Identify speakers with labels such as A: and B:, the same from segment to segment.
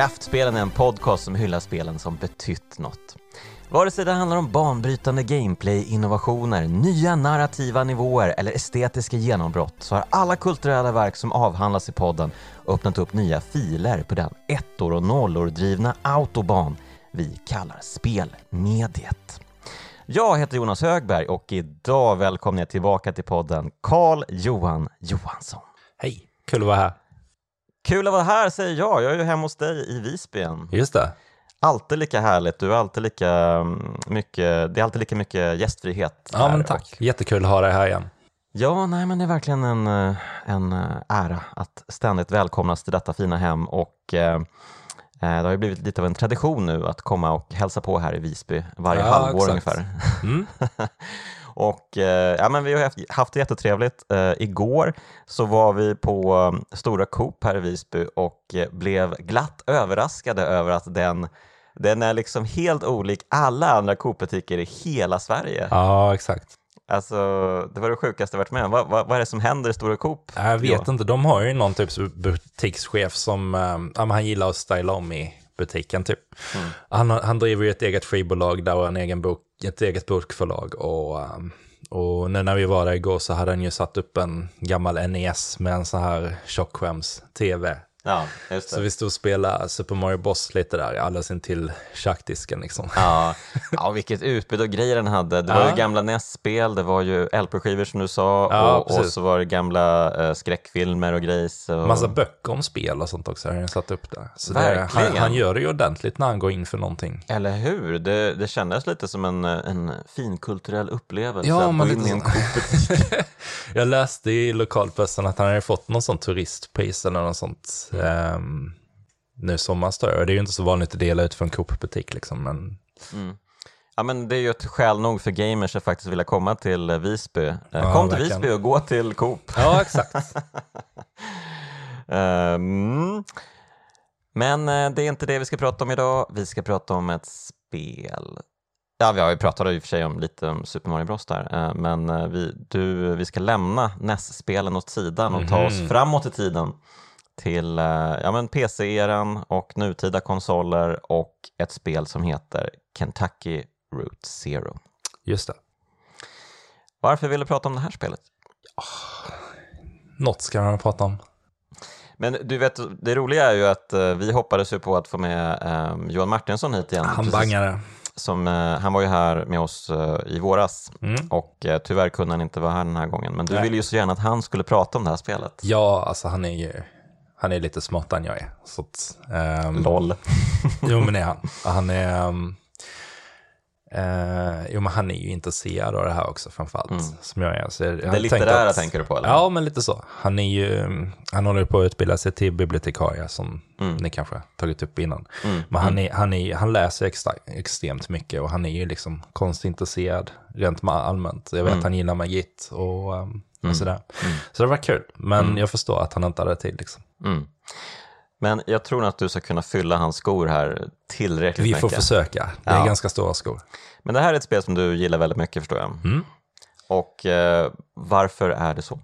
A: Kraftspelen är en podcast som hyllar spelen som betytt något. Vare sig det handlar om banbrytande gameplay-innovationer, nya narrativa nivåer eller estetiska genombrott så har alla kulturella verk som avhandlas i podden öppnat upp nya filer på den ettor och nollor drivna autobahn vi kallar spelmediet. Jag heter Jonas Högberg och idag välkomnar jag tillbaka till podden Karl Johan Johansson.
B: Hej, kul att vara här.
A: Kul att vara här säger jag, jag är ju hemma hos dig i Visby igen.
B: Just det.
A: Alltid lika härligt, du är alltid lika mm, mycket, det är alltid lika mycket gästfrihet.
B: Ja, men tack.
A: och-
B: Jättekul att ha dig här igen.
A: Ja, nej men det är verkligen en, eh, en eh, ära att ständigt välkomnas till detta fina hem och eh, eh, det har ju blivit lite av en tradition nu att komma och hälsa på här i Visby varje
B: Ja,
A: halvår
B: exakt.
A: ungefär.
B: Mm.
A: Och eh, ja, men vi har haft, haft det jättetrevligt. Eh, igår så var vi på eh, Stora Coop här i Visby och eh, blev glatt överraskade över att den, den är liksom helt olik alla andra Coop-butiker i hela Sverige.
B: Ja, exakt.
A: Alltså, det var det sjukaste jag varit med om. Vad, vad, vad är det som händer i Stora Coop?
B: Jag vet
A: Ja.
B: inte, de har ju någon typ butikschef som, men han gillar att styla om i butiken typ.
A: Mm.
B: Han, han driver ju ett eget skivbolag där och en egen bok, ett eget bokförlag och, eh, och nu när vi var där igår så hade han ju satt upp en gammal NES med en sån här tjockskärms-tv.
A: Ja,
B: Så vi stod och spelade Super Mario Bros lite där, alldeles intill schackdisken liksom.
A: Ja, ja, vilket utbud av grejer den hade. Det var
B: Ja.
A: ju gamla NES-spel, det var ju LP-skivor som du sa
B: Ja,
A: och, och så var det gamla eh, skräckfilmer och grejs. Och...
B: Massa böcker om spel och sånt också har han satt upp där. Så det, han, han gör det ju ordentligt när han går in för någonting.
A: Eller hur? Det, det kändes lite som en, en finkulturell upplevelse
B: Ja,
A: att
B: men
A: gå in i en. Coop.
B: Jag läste i lokalpressen att han hade fått någon sån turistpris eller något sånt ehm, nu. Och Det är ju inte så vanligt att dela ut för en Coop-butik liksom, men
A: Ja, men det är ju ett skäl nog för gamers att faktiskt vilja komma till eh, Visby. Eh,
B: Ja,
A: Kom till
B: verkligen.
A: Visby och gå till Coop.
B: ja, exakt.
A: Ehm, men eh, det är inte det vi ska prata om idag. Vi ska prata om ett spel. Ja, vi har ju pratat i och för sig om lite om Super Mario Bros där, men vi, du, vi ska lämna NES-spelen åt sidan och ta oss
B: Mhm.
A: framåt i tiden till eh, ja, men PC-eran och nutida konsoler och ett spel som heter Kentucky Route Zero.
B: Just det.
A: Varför vill du prata om det här spelet?
B: Något ska man prata om.
A: Men du vet, det roliga är ju att eh, vi hoppades ju på att få med eh, Johan Martinsson hit igen.
B: Han bangade.
A: Som, eh, han var ju här med oss eh, i våras
B: Mm.
A: och eh, tyvärr kunde han inte vara här den här gången. Men du
B: Nej.
A: ville ju så gärna att han skulle prata om det här spelet.
B: Ja, alltså han är ju han är lite smartare än jag är. Så att, ehm,
A: LOL.
B: Jo, men det är han. Han är... Um, eh, jo, men han är ju intresserad av det här också framförallt, som jag är. Så jag,
A: Mm. Det litterära
B: att-
A: tänker du på eller?
B: Ja, men lite så. Han är ju, han håller på att utbilda sig till bibliotekarie, som
A: Mm.
B: ni kanske har tagit upp innan. Men han, är, han, är, han läser extra, extremt mycket och han är ju liksom konstintresserad rent allmänt. Jag vet att han gillar Magit och, um, och sådär. Så det var kul, men jag förstår att han inte hade tid liksom.
A: Mm. Men jag tror att du ska kunna fylla hans skor här tillräckligt
B: Vi
A: mycket.
B: får försöka. Det är
A: Ja.
B: ganska stora skor.
A: Men det här är ett spel som du gillar väldigt mycket förstår jag.
B: Mm.
A: Och eh, varför är det så?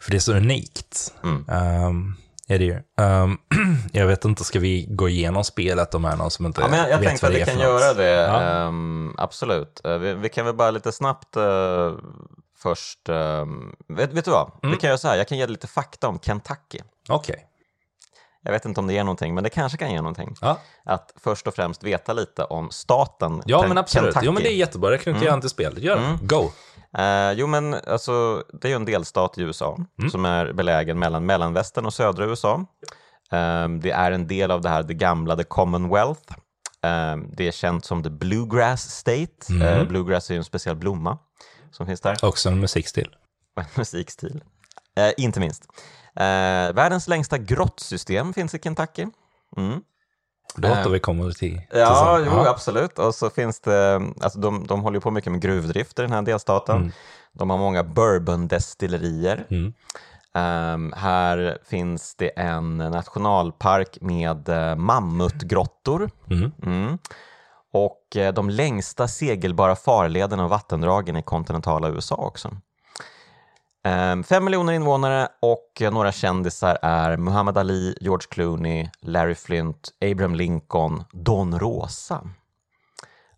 B: För det är så unikt.
A: Mm.
B: Ehm, är det ju. Ehm, jag vet inte, ska vi gå igenom spelet om är någon som inte
A: Ja, men jag, jag
B: vet
A: tänkte
B: vad
A: att
B: det
A: vi
B: är
A: kan
B: för något?
A: göra det,
B: Ja.
A: ehm, absolut. Eh, vi, vi kan väl bara lite snabbt eh, först, ehm, vet, vet du vad?
B: Mm.
A: Vi kan göra så här, jag kan ge dig lite fakta om Kentucky.
B: Okej.
A: Jag vet inte om det ger någonting, men det kanske kan ge någonting.
B: Ja.
A: Att först och främst veta lite om staten
B: ja,
A: Ken-
B: men absolut.
A: Kentucky.
B: Jo, men det är jättebra. Det knyter mm. till spelet. Gör det. Go!
A: Eh, jo, men alltså, det är ju en delstat i USA
B: Mm.
A: som är belägen mellan mellanvästern och södra USA. Ehm, det är en del av det här, det gamla The Commonwealth. Ehm, det är känt som The Bluegrass State.
B: Mm.
A: Eh, bluegrass är ju en speciell blomma som finns där.
B: Också en musikstil.
A: En musikstil. Eh, inte minst. Eh, världens längsta grottsystem finns i Kentucky. Mm.
B: Det
A: Eh,
B: vi kommer till.
A: Ja, jo, absolut. Och så finns det, alltså de, de håller ju på mycket med gruvdrift i den här delstaten. De har många bourbondestillerier.
B: Mm.
A: Ehm, här finns det en nationalpark med uh, mammutgrottor.
B: Mm.
A: Och eh, de längsta segelbara farlederna och vattendragen i kontinentala USA också. Um, fem miljoner invånare och några kändisar är Muhammad Ali, George Clooney, Larry Flint, Abraham Lincoln, Don Rosa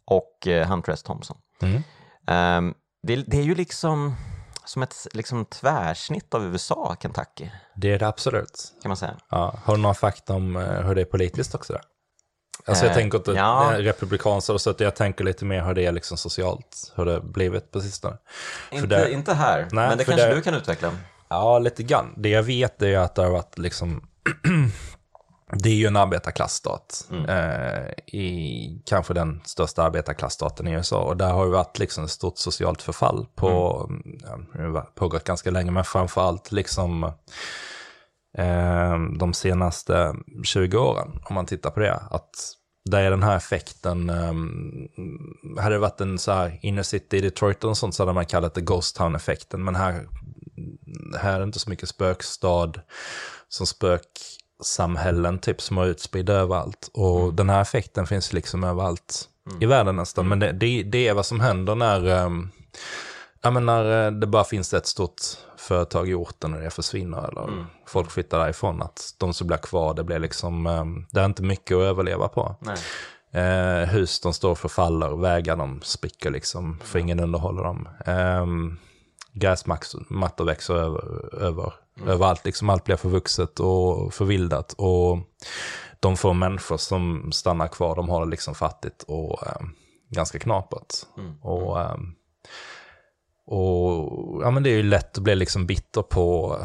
A: och uh, Hunter S. Thompson.
B: Mm.
A: Um, det, det, är ju liksom som ett liksom, tvärsnitt av USA, Kentucky.
B: Det är det absolut.
A: Kan man säga.
B: Ja. Har du några fakta om hur det är politiskt också? Där? Alltså jag
A: Eh,
B: tänker inte
A: ja.
B: republikaner och så, att jag tänker lite mer hur det är liksom socialt, hur det blivit på sistone.
A: Inte,
B: det-
A: inte här,
B: Nej,
A: men det kanske
B: det-
A: du kan utveckla.
B: Ja, lite grann. Det jag vet är att det har varit liksom... det är ju en arbetarklassstat. Eh, I kanske den största arbetarklasstaten i USA. Och där har det varit liksom ett stort socialt förfall på... Ja, det har pågått ganska länge, men framför allt liksom... Eh, de senaste 20 åren, om man tittar på det. Att där är den här effekten, um, hade det varit en så här inner city i Detroit och sånt så hade man kallat det Ghost Town-effekten. Men här, här är det inte så mycket spökstad som spöksamhällen typ som är utspridda överallt. Och den här effekten finns liksom överallt i världen nästan. Men det, det, det är vad som händer när, um, ja, men när eh, det bara finns ett stort företag i orten och det försvinner eller folk flyttar därifrån. Att de som blir kvar, det blir liksom, um, det är inte mycket att överleva på.
A: Nej.
B: Eh, hus de står och förfaller, vägar de spricker liksom, för ingen underhåller dem. Eh, gräsmattor växer över, över överallt, liksom allt blir förvuxet och förvildat. Och de få människor som stannar kvar, de har det liksom fattigt och eh, ganska knapert. Och, eh, och ja, men det är ju lätt att bli liksom bitter på,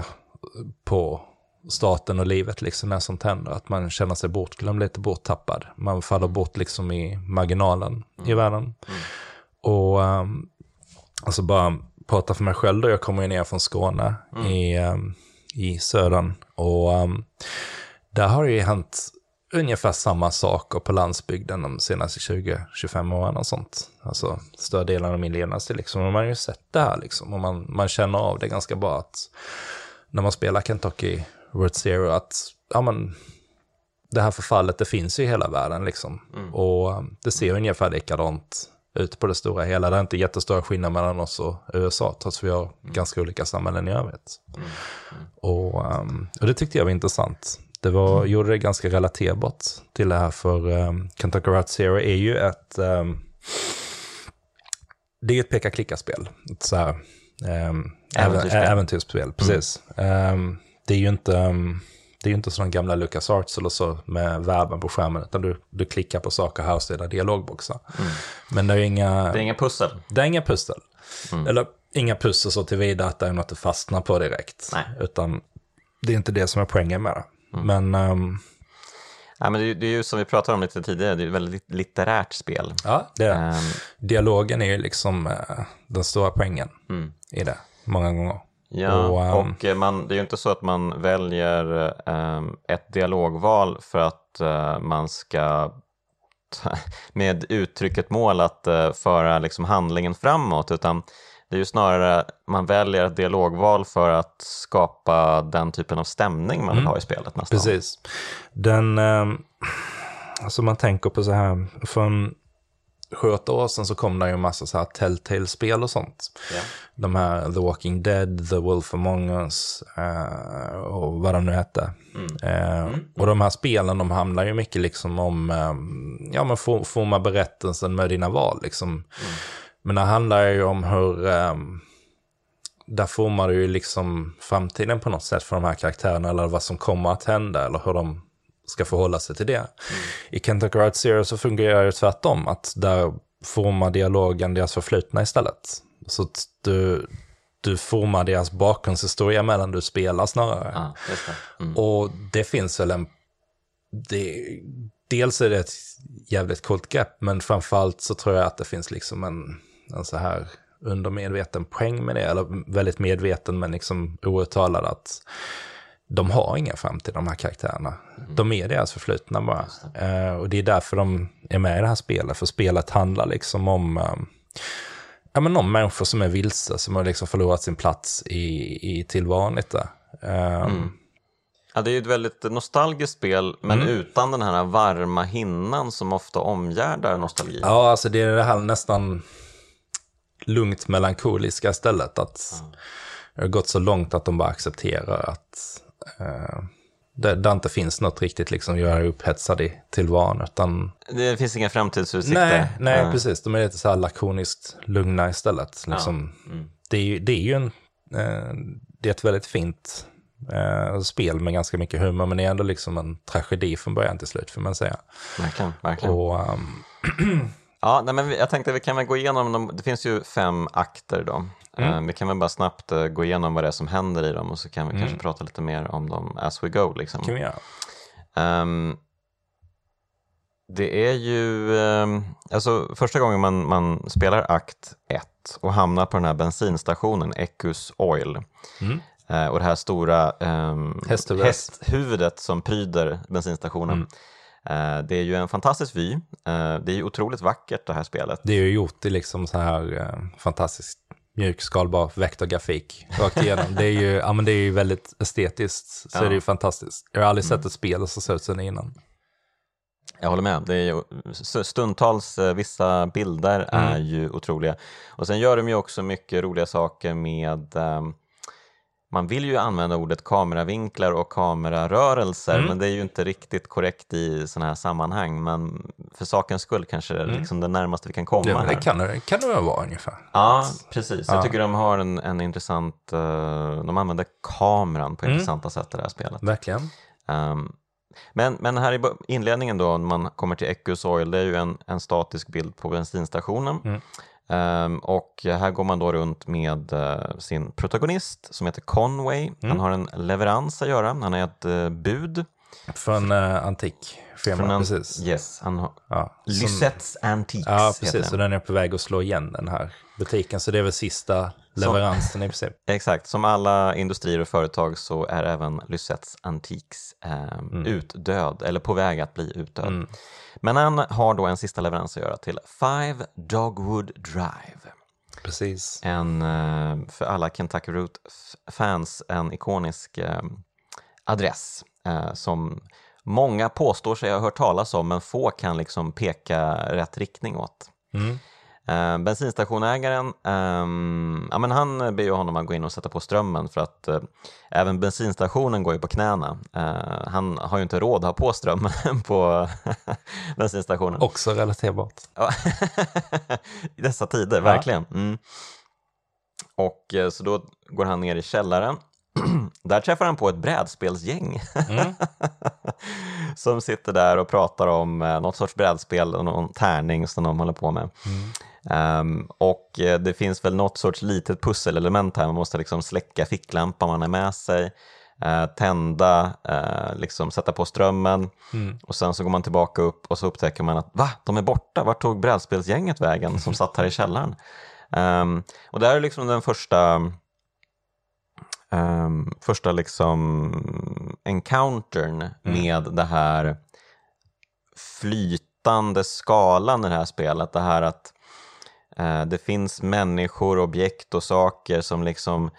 B: på staten och livet liksom när sånt händer. Att man känner sig bortglömd, lite borttappad. Man faller bort liksom i marginalen i världen. Och um, alltså bara prata för mig själv då, jag kommer ju ner från Skåne i, um, i södern. Och um, där har det ju hänt ungefär samma saker på landsbygden de senaste 20-25 åren och sånt. Alltså större delen av min levnadstid liksom. Och man har ju sett det här liksom. Och man, man känner av det ganska bra att när man spelar Kentucky World Zero att ja, men, det här förfallet det finns ju i hela världen liksom. Och um, det ser ungefär likadant ut på det stora hela. Det är inte jättestora skillnader mellan oss och USA trots vi har ganska olika samhällen i övrigt. Och, um, och det tyckte jag var intressant. Det var, gjorde det ganska relaterbart till det här för um, Kentucky Route Zero är ju ett um, det är ju ett peka-klicka-spel. Ett så här, um,
A: Äventyrsspel.
B: även- äventyrsspel, precis. Um, det är ju inte, um, det är ju inte som gamla Lucas Arts eller så med verben på skärmen, utan du, du klickar på saker här och så är det dialogboxar. Men det är inga,
A: Det är inga pussel.
B: det är inga pussel. Eller inga pussel så tillvida att det är något du fastnar på direkt.
A: Nej.
B: Utan det är inte det som är poängen med det. Men ehm,
A: Ja, men det, är- det är ju som vi pratade om lite tidigare, det är ett väldigt litterärt spel.
B: ja, det är.
A: Ehm,
B: Dialogen är ju liksom eh, den stora poängen i det, många gånger.
A: Ja,
B: Och, ehm,
A: och eh, man, det är ju inte så att man väljer ehm, ett dialogval för att eh, man ska med uttrycket mål att eh, föra liksom handlingen framåt, utan det är ju snarare man väljer ett dialogval för att skapa den typen av stämning man vill ha i spelet nästan.
B: Mm. Precis. Den, eh, alltså man tänker på så här, för sju, åtta år sedan så kom det ju en massa så här Telltale-spel och sånt.
A: Ja.
B: De här The Walking Dead, The Wolf Among Us eh, och vad de nu hette. Eh, Och de här spelen de handlar ju mycket liksom om, eh, ja men forma berättelsen med dina val liksom. Men det handlar ju om hur, eh, där formar du ju liksom framtiden på något sätt för de här karaktärerna eller vad som kommer att hända eller hur de ska förhålla sig till det. I Kentucky Route Zero så fungerar det tvärtom, att där formar dialogen deras förflutna istället. Så att du, du formar deras bakgrundshistoria medan du spelar snarare.
A: Just det. Mm.
B: Och det finns väl en... Det, dels är det ett jävligt coolt grepp, men framförallt så tror jag att det finns liksom en, en så här undermedveten poäng med det, eller väldigt medveten men liksom outtalad att de har ingen framtid, de här karaktärerna. De är deras förflutna bara. Eh, och det är därför de är med i det här spelet, för spelet handlar liksom om eh, ja, men om människor som är vilse, som har liksom förlorat sin plats i, i tillvaron lite. Eh,
A: Ja, det är ju ett väldigt nostalgiskt spel, men utan den här varma hinnan som ofta omgärdar nostalgi.
B: Ja, alltså det är det här nästan lugnt melankoliska stället. Att det har gått så långt att de bara accepterar att eh, det, det inte finns något riktigt liksom är upphetsad i tillvaron, utan...
A: Det finns inga framtidsutsikter.
B: Nej, nej mm. precis. De är lite så här lakoniskt lugna istället. Liksom. Ja. Mm. Det, är ju, det är ju en... Eh, det är ett väldigt fint eh, spel med ganska mycket humor, men det är ändå liksom en tragedi från början till slut, får man säga.
A: Verkligen, verkligen. Och, um... ja, nej, men jag tänkte vi kan väl gå igenom, dem. det finns ju fem akter då. Mm. Uh, vi kan väl bara snabbt uh, gå igenom vad det är som händer i dem och så kan vi mm. kanske prata lite mer om dem as we go. Liksom.
B: kan vi göra. Um,
A: det är ju, um, alltså första gången man, man spelar akt 1 och hamnar på den här bensinstationen, Ecus Oil, mm. uh, och det här stora um, hästhuvudet som pryder bensinstationen. Uh, det är ju en fantastisk vy. Uh, det är ju otroligt vackert det här spelet.
B: Det är ju gjort i liksom så här uh, fantastiskt mjuk skalbar vektorgrafik rakt igenom. det är ju, ja, men det är ju väldigt estetiskt, så ja. är det ju fantastiskt. Jag har aldrig sett mm. ett spel som ser ut sen innan.
A: Jag håller med. Det är ju, stundtals eh, vissa bilder mm. är ju otroliga. Och sen gör de ju också mycket roliga saker med um, man vill ju använda ordet kameravinklar och kamerarörelser mm. men det är ju inte riktigt korrekt i sådana här sammanhang. Men för sakens skull kanske det är mm. liksom det närmaste vi kan komma.
B: Ja, det kan det, kan det vara ungefär.
A: Ja, precis. Ja. Jag tycker de har en, en intressant, uh, de använder kameran på mm. intressanta sätt i det här spelet.
B: Verkligen. Um,
A: men, men här i inledningen då, när man kommer till Ecus Oil, det är ju en, en statisk bild på bensinstationen. Mm. Um, och här går man då runt med uh, sin protagonist som heter Conway. Mm. Han har en leverans att göra, han är ett uh, bud.
B: Från uh, antikfirma, precis.
A: Yes, han har ja, Lysettes Antiques.
B: Ja, precis, och den är på väg att slå igen den här butiken, så det är väl sista leveransen i princip.
A: Exakt, som alla industrier och företag så är även Lysettes Antiques eh, mm. utdöd, eller på väg att bli utdöd. Mm. Men han har då en sista leverans att göra till Five Dogwood Drive.
B: Precis.
A: En, eh, för alla Kentucky Route-fans, en ikonisk eh, adress eh, som många påstår sig ha hört talas om, men få kan liksom peka rätt riktning åt. Mm. Uh, bensinstationägaren, um, ja, men han ber ju honom att gå in och sätta på strömmen för att uh, även bensinstationen går ju på knäna. Uh, han har ju inte råd att ha på strömmen på bensinstationen.
B: Också relaterbart.
A: I dessa tider, ja. verkligen. Mm. Och så då går han ner i källaren där träffar han på ett brädspelsgäng mm. som sitter där och pratar om eh, något sorts brädspel och någon tärning som de håller på med. Mm. Um, och eh, det finns väl något sorts litet pusselelement här, man måste liksom släcka ficklampan man är med sig, uh, tända, uh, liksom sätta på strömmen mm. och sen så går man tillbaka upp och så upptäcker man att va, de är borta, vart tog brädspelsgänget vägen som satt här i källaren? Um, och det här är liksom den första um, första liksom encountern mm. med det här flytande skalan i det här spelet. Det här att det finns människor, objekt och saker som liksom,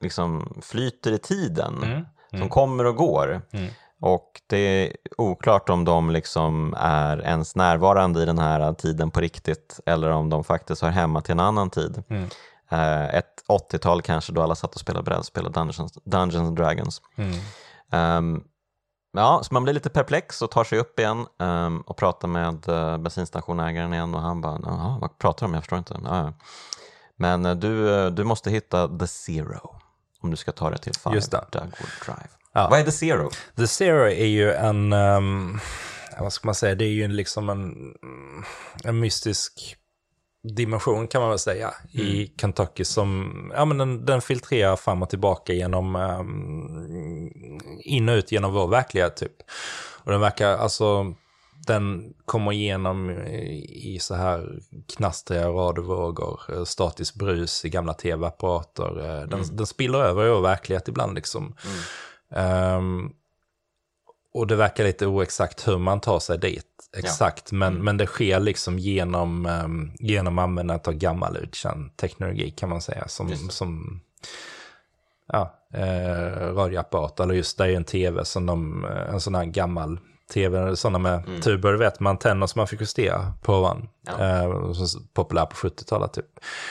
A: liksom flyter i tiden. Mm. Mm. Som kommer och går. Mm. Och det är oklart om de liksom är ens närvarande i den här tiden på riktigt eller om de faktiskt hör hemma till en annan tid. Mm. Uh, ett 80-tal kanske då alla satt och spelade brädspel och Dungeons, Dungeons and Dragons. Um, ja, så man blir lite perplex och tar sig upp igen um, och pratar med uh, bensinstationägaren igen och han bara, vad pratar du om? Jag förstår inte. Uh, men uh, du, du måste hitta the zero om du ska ta det till Five Dugwood Drive. Ja. Vad är the zero?
B: The zero är ju en, um, vad ska man säga, det är ju liksom en, en mystisk dimension kan man väl säga mm. i Kentucky som ja, men den, den filtrerar fram och tillbaka genom um, in och ut genom vår verklighet typ. Och den verkar, alltså den kommer igenom i, så här knastriga radiovågor, eh, statisk brus i gamla tv-apparater. Eh, den, mm. den spiller över i vår verklighet ibland liksom. Mm. Um, och det verkar lite oexakt hur man tar sig dit exakt, ja. men, mm. men det sker liksom genom, um, genom användandet av gammal utkänd teknologi kan man säga. Som, som ja, eh, radioapparat, eller just det är en tv som de, en sån här gammal tv, sådana med mm. tuber, vet, med antenner som man fick justera på ovan. Ja. Eh, populär på 70-talet typ.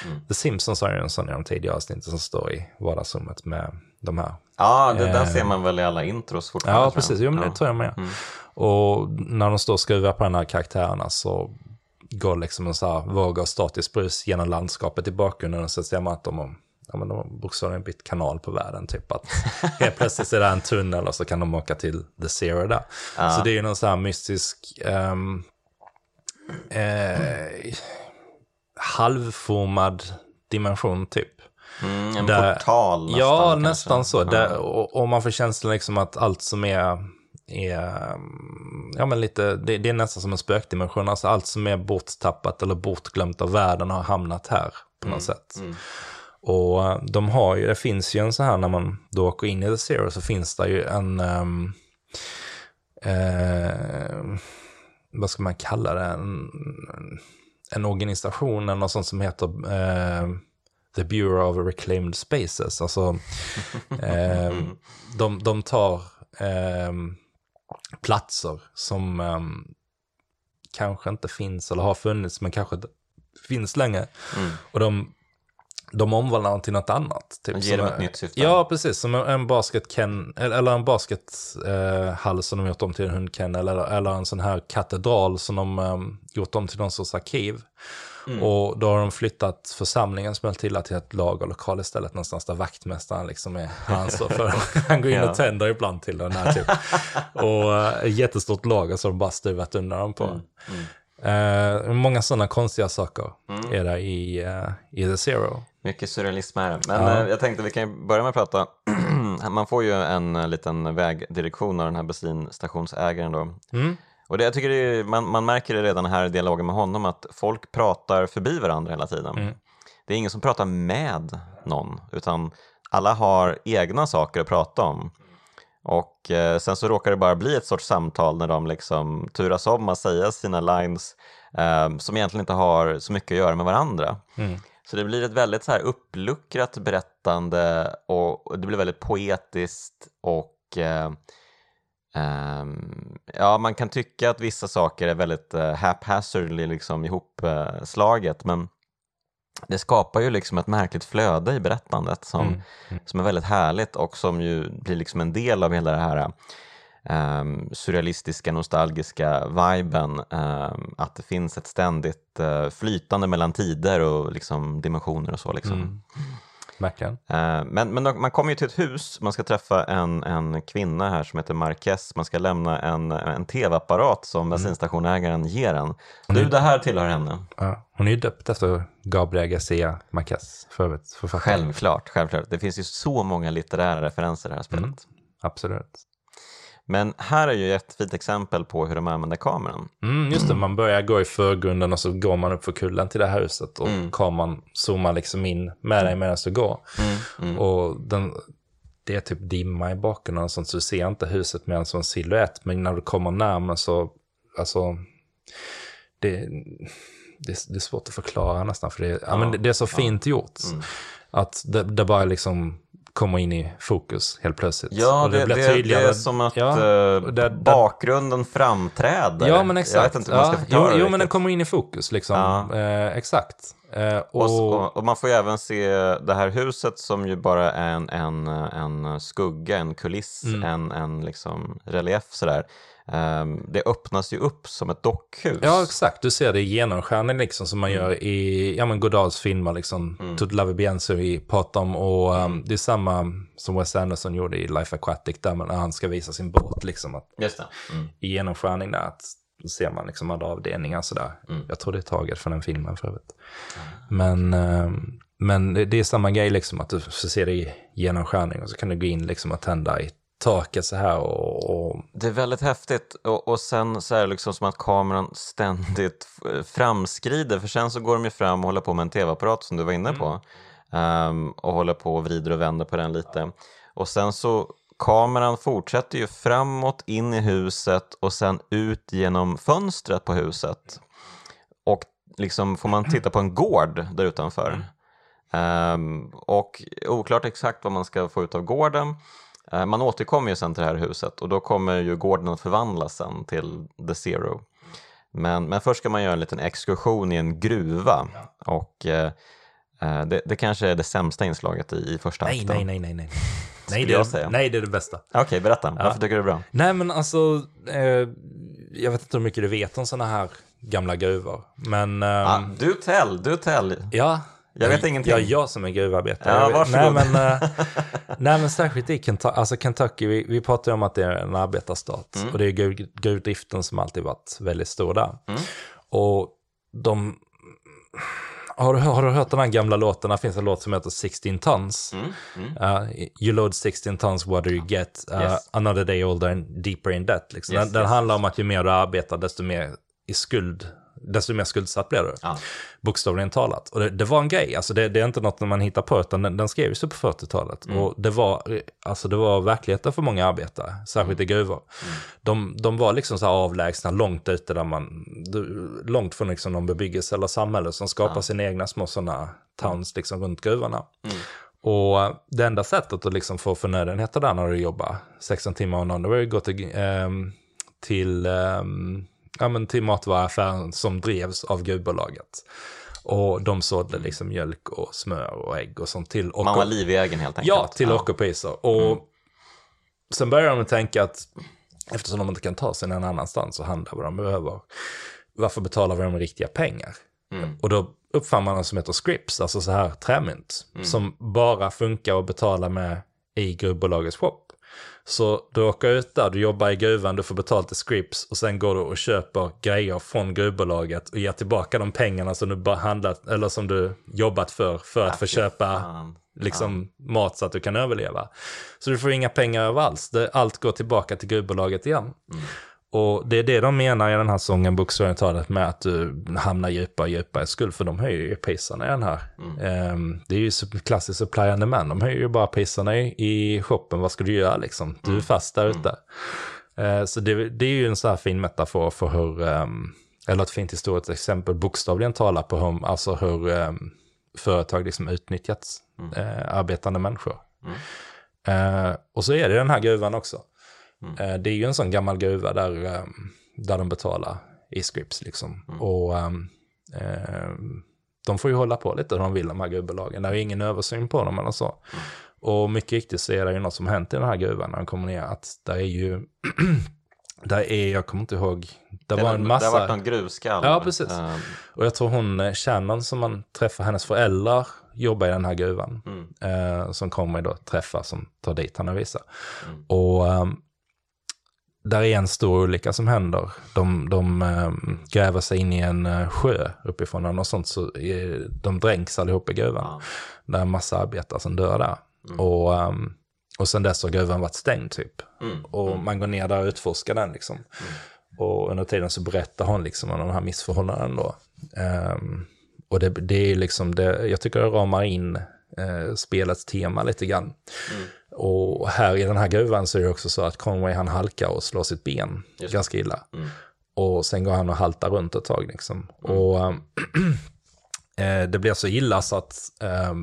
B: Mm. The Simpsons har ju en sån i de tidiga avsnitten som står i vardagsrummet med de här.
A: Ja, det där eh, ser man väl i alla intros fortfarande.
B: Ja, precis. Jo, men det tror jag med. Mm. Och när de står och skruvar på de här karaktärerna så går liksom en så här våg av statisk brus genom landskapet i bakgrunden och så ser man att de ja, men de har bokstavligen bytt kanal på världen. Typ att helt plötsligt är det en tunnel och så kan de åka till The Zero där. Ja. Så det är ju någon sån här mystisk um, eh, halvformad dimension typ.
A: Mm, en där, portal
B: nästan. Ja, kanske. nästan så. Där, och, och, man får känslan liksom att allt som är, är ja, men lite, det, det, är nästan som en spökdimension. Alltså allt som är borttappat eller bortglömt av världen har hamnat här på något mm, sätt. Mm. Och eh, de har ju, det finns ju en så här när man då åker in i The Zero så finns det ju en, um, eh, vad ska man kalla det, en, en organisation eller något sånt som heter eh, The Bureau of Reclaimed Spaces. Alltså, eh, de, de tar eh, platser som eh, kanske inte finns eller har funnits men kanske finns länge. Mm. Och de de omvandlar den till något annat.
A: Typ, ger dem ett nytt syfte.
B: Ja, precis. Som en basket-ken, eller en baskethall eh, som de gjort om till en hundkennel, eller, eller en sån här katedral som de eh, gjort om till någon sorts arkiv. Mm. Och då har de flyttat församlingen som till till ett lagerlokal istället någonstans där vaktmästaren liksom är ansvar för. Han går in och tänder ibland till den här typ. och eh, jättestort lager som de bara stuvat undan dem på. Mm. Mm. Uh, många sådana konstiga saker mm. är det i, uh, i The Zero.
A: Mycket surrealism är det. Men ja. jag tänkte vi kan börja med att prata. Man får ju en liten vägdirektion av den här bensinstationsägaren då. Mm. Och det, jag tycker är, man, man märker det redan här i dialogen med honom att folk pratar förbi varandra hela tiden. Mm. Det är ingen som pratar med någon utan alla har egna saker att prata om. Och eh, sen så råkar det bara bli ett sorts samtal när de liksom turas om att säga sina lines eh, som egentligen inte har så mycket att göra med varandra. Mm. Så det blir ett väldigt så här uppluckrat berättande och det blir väldigt poetiskt och eh, Um, ja, man kan tycka att vissa saker är väldigt uh, haphazardly liksom ihopslaget, uh, men det skapar ju liksom ett märkligt flöde i berättandet som, mm. Mm. som är väldigt härligt och som ju blir liksom en del av hela det här um, surrealistiska, nostalgiska viben. Um, att det finns ett ständigt uh, flytande mellan tider och liksom dimensioner och så. Liksom. Mm.
B: Verkligen.
A: Uh, men, men man kommer ju till ett hus, man ska träffa en, en kvinna här som heter Marquez, man ska lämna en, en tv-apparat som mm. bensinstationägaren ger en. Du, det här tillhör henne.
B: Ja, hon är ju döpt efter Gabriel Garcia Marquez, för övrigt
A: Självklart, självklart. Det finns ju så många litterära referenser i det här spelet. Mm,
B: absolut.
A: Men här är ju ett fint exempel på hur de använder kameran.
B: Mm, just det, man börjar gå i förgrunden och så går man upp för kullen till det här huset och mm. kameran zoomar liksom in med dig medan du går. Mm, mm. och den, det är typ dimma i bakgrunden och sånt så du ser inte huset mer än som en silhuett. Men när du kommer närmare så, alltså, det, det, det är svårt att förklara nästan för det, ja, ja men det, det är så fint gjort. Mm. Att det, det bara liksom kommer in i fokus helt plötsligt.
A: Ja, det, det, det, det är som att ja, uh, det, bakgrunden framträder.
B: Ja, men exakt. Jag vet inte hur ja, man ska jo, jo, men den kommer in i fokus liksom. Ja. Eh, exakt.
A: Eh, och, och, och, man får ju även se det här huset som ju bara är en, en, en skugga, en kuliss, mm. en, en liksom relief sådär. Um, det öppnas ju upp som ett dockhus.
B: Ja, exakt. Du ser det i genomskärning liksom som man mm. gör i ja, men Godards filmer, liksom, mm. Tout Love Bien som vi pratade om. Och um, mm. det är samma som Wes Anderson gjorde i Life Aquatic, där man, när han ska visa sin båt. Liksom, att,
A: Just.
B: Mm. I genomskärning där att, ser man liksom alla avdelningar sådär. Mm. Jag tror det är taget från den filmen för övrigt. Men, um, men det, det, är samma grej, liksom, att du ser det i genomskärning och så kan du gå in liksom, och tända i taket så här. Och, och...
A: Det är väldigt häftigt och, och sen så är det liksom som att kameran ständigt framskrider för sen så går de ju fram och håller på med en tv-apparat som du var inne mm. på um, och håller på och vrider och vänder på den lite. Och sen så kameran fortsätter ju framåt in i huset och sen ut genom fönstret på huset. Och liksom får man titta på en gård där utanför. Um, och oklart exakt vad man ska få ut av gården. Eh, man återkommer ju sen till det här huset och då kommer ju gården att förvandlas sen till The Zero. Men, men först ska man göra en liten exkursion i en gruva och eh, eh det, det, kanske är det sämsta inslaget i, i första
B: nej,
A: akten.
B: Nej, nej, nej, nej. Nej det, är, nej, det är det bästa.
A: Okej, okay, berätta. Ja. Varför tycker du det är bra?
B: Nej, men alltså, eh, jag vet inte hur mycket du vet om sådana här gamla gruvor. Men... Um,
A: ah, du tell, du tell.
B: Ja.
A: Jag vet ingenting.
B: Ja, jag som är gruvarbetare.
A: Ja, varsågod.
B: Nej, men, uh, nej, men särskilt i Kentucky, alltså Kentucky vi, vi pratar ju om att det är en arbetarstat. Mm. Och det är gruv, gruvdriften som alltid varit väldigt stor där. Mm. Och de har du, har du hört den här gamla låten? Det finns en låt som heter 16 tons. Mm, mm. Uh, you load 16 tons, what do you get? Uh, yes. Another day older and deeper in debt. Liksom. Yes, den, yes, den handlar om att ju mer du arbetar, desto mer i skuld desto mer skuldsatt blir du. Ja. Bokstavligen talat. Och det, det, var en grej, alltså det, det, är inte något man hittar på, utan den, den skrevs ju på 40-talet. Mm. Och det var, alltså det var verkligheten för många arbetare, särskilt i gruvor. Mm. De, de var liksom så här avlägsna, långt ute där man, långt från liksom någon bebyggelse eller samhälle som skapar ja. sina egna små sådana towns liksom runt gruvorna. Mm. Och det enda sättet att liksom få förnödenheter där när du jobbar 16 timmar om dagen, det var ju att gå till, eh, till eh, ja, men till matvaruaffären som drevs av gruvbolaget. Och de sålde liksom mjölk och smör och ägg och sånt till
A: Man var livegen helt enkelt.
B: Ja, till ja. ockerpriser. Och mm. sen började de tänka att eftersom de inte kan ta sig någon annanstans och handla vad de behöver, varför betalar vi dem riktiga pengar? Mm. Och då uppfann man något som heter scripts, alltså så här trämynt, mm. som bara funkar att betala med i gruvbolagets shop. Så du åker ut där, du jobbar i gruvan, du får betalt i scripts och sen går du och köper grejer från gruvbolaget och ger tillbaka de pengarna som du bara handlat, eller som du jobbat för, för att få köpa liksom mat så att du kan överleva. Så du får inga pengar över alls, allt går tillbaka till gruvbolaget igen. Mm. Och det är det de menar i den här sången, bokstavligt med att du hamnar djupare och djupare i skuld, för de höjer ju priserna i den här. Mm. Um, det är ju klassiskt supply and demand, de höjer ju bara priserna i, i shoppen, vad ska du göra liksom? Du är mm. fast där ute. Mm. Uh, så det, det, är ju en sån här fin metafor för hur, um, eller ett fint historiskt exempel, bokstavligen talar på hur, alltså hur um, företag liksom utnyttjat uh, arbetande människor. Uh, och så är det den här gruvan också. Mm. Eh, det är ju en sån gammal gruva där, ehm, där de betalar i scripts liksom. Mm. Och um, de får ju hålla på lite hur de vill, de här gruvbolagen. Det är ingen översyn på dem eller så. Mm. Och mycket riktigt så är det ju något som hänt i den här gruvan när de kommer ner, att det är ju Där är, jag kommer inte ihåg, det, det var en massa...
A: Det har varit någon gruvskall.
B: Ja, precis. Um... Och jag tror hon, eh, Shannon, som man träffar, hennes föräldrar jobbar i den här gruvan. Mm. Uh, som kommer då träffa, som tar dit henne och visar. Mm. Och um, där är en stor olycka som händer. De, de äh, gräver sig in i en äh, sjö uppifrån och sånt så är, de dränks allihop i gruvan. Ja. Det är en massa arbetare som dör där. Mm. Och, ähm, och sen dess har gruvan varit stängd typ. Mm. Och mm. man går ner där och utforskar den liksom. Mm. Och under tiden så berättar hon liksom om de här missförhållandena då. Ähm, och det, det är liksom, det, jag tycker det ramar in äh, spelets tema lite grann. Mm. Och här i den här gruvan så är det också så att Conway han halkar och slår sitt ben Just. ganska illa. Mm. Och sen går han och haltar runt ett tag liksom. Mm. Och äh, det blir så illa så att äh,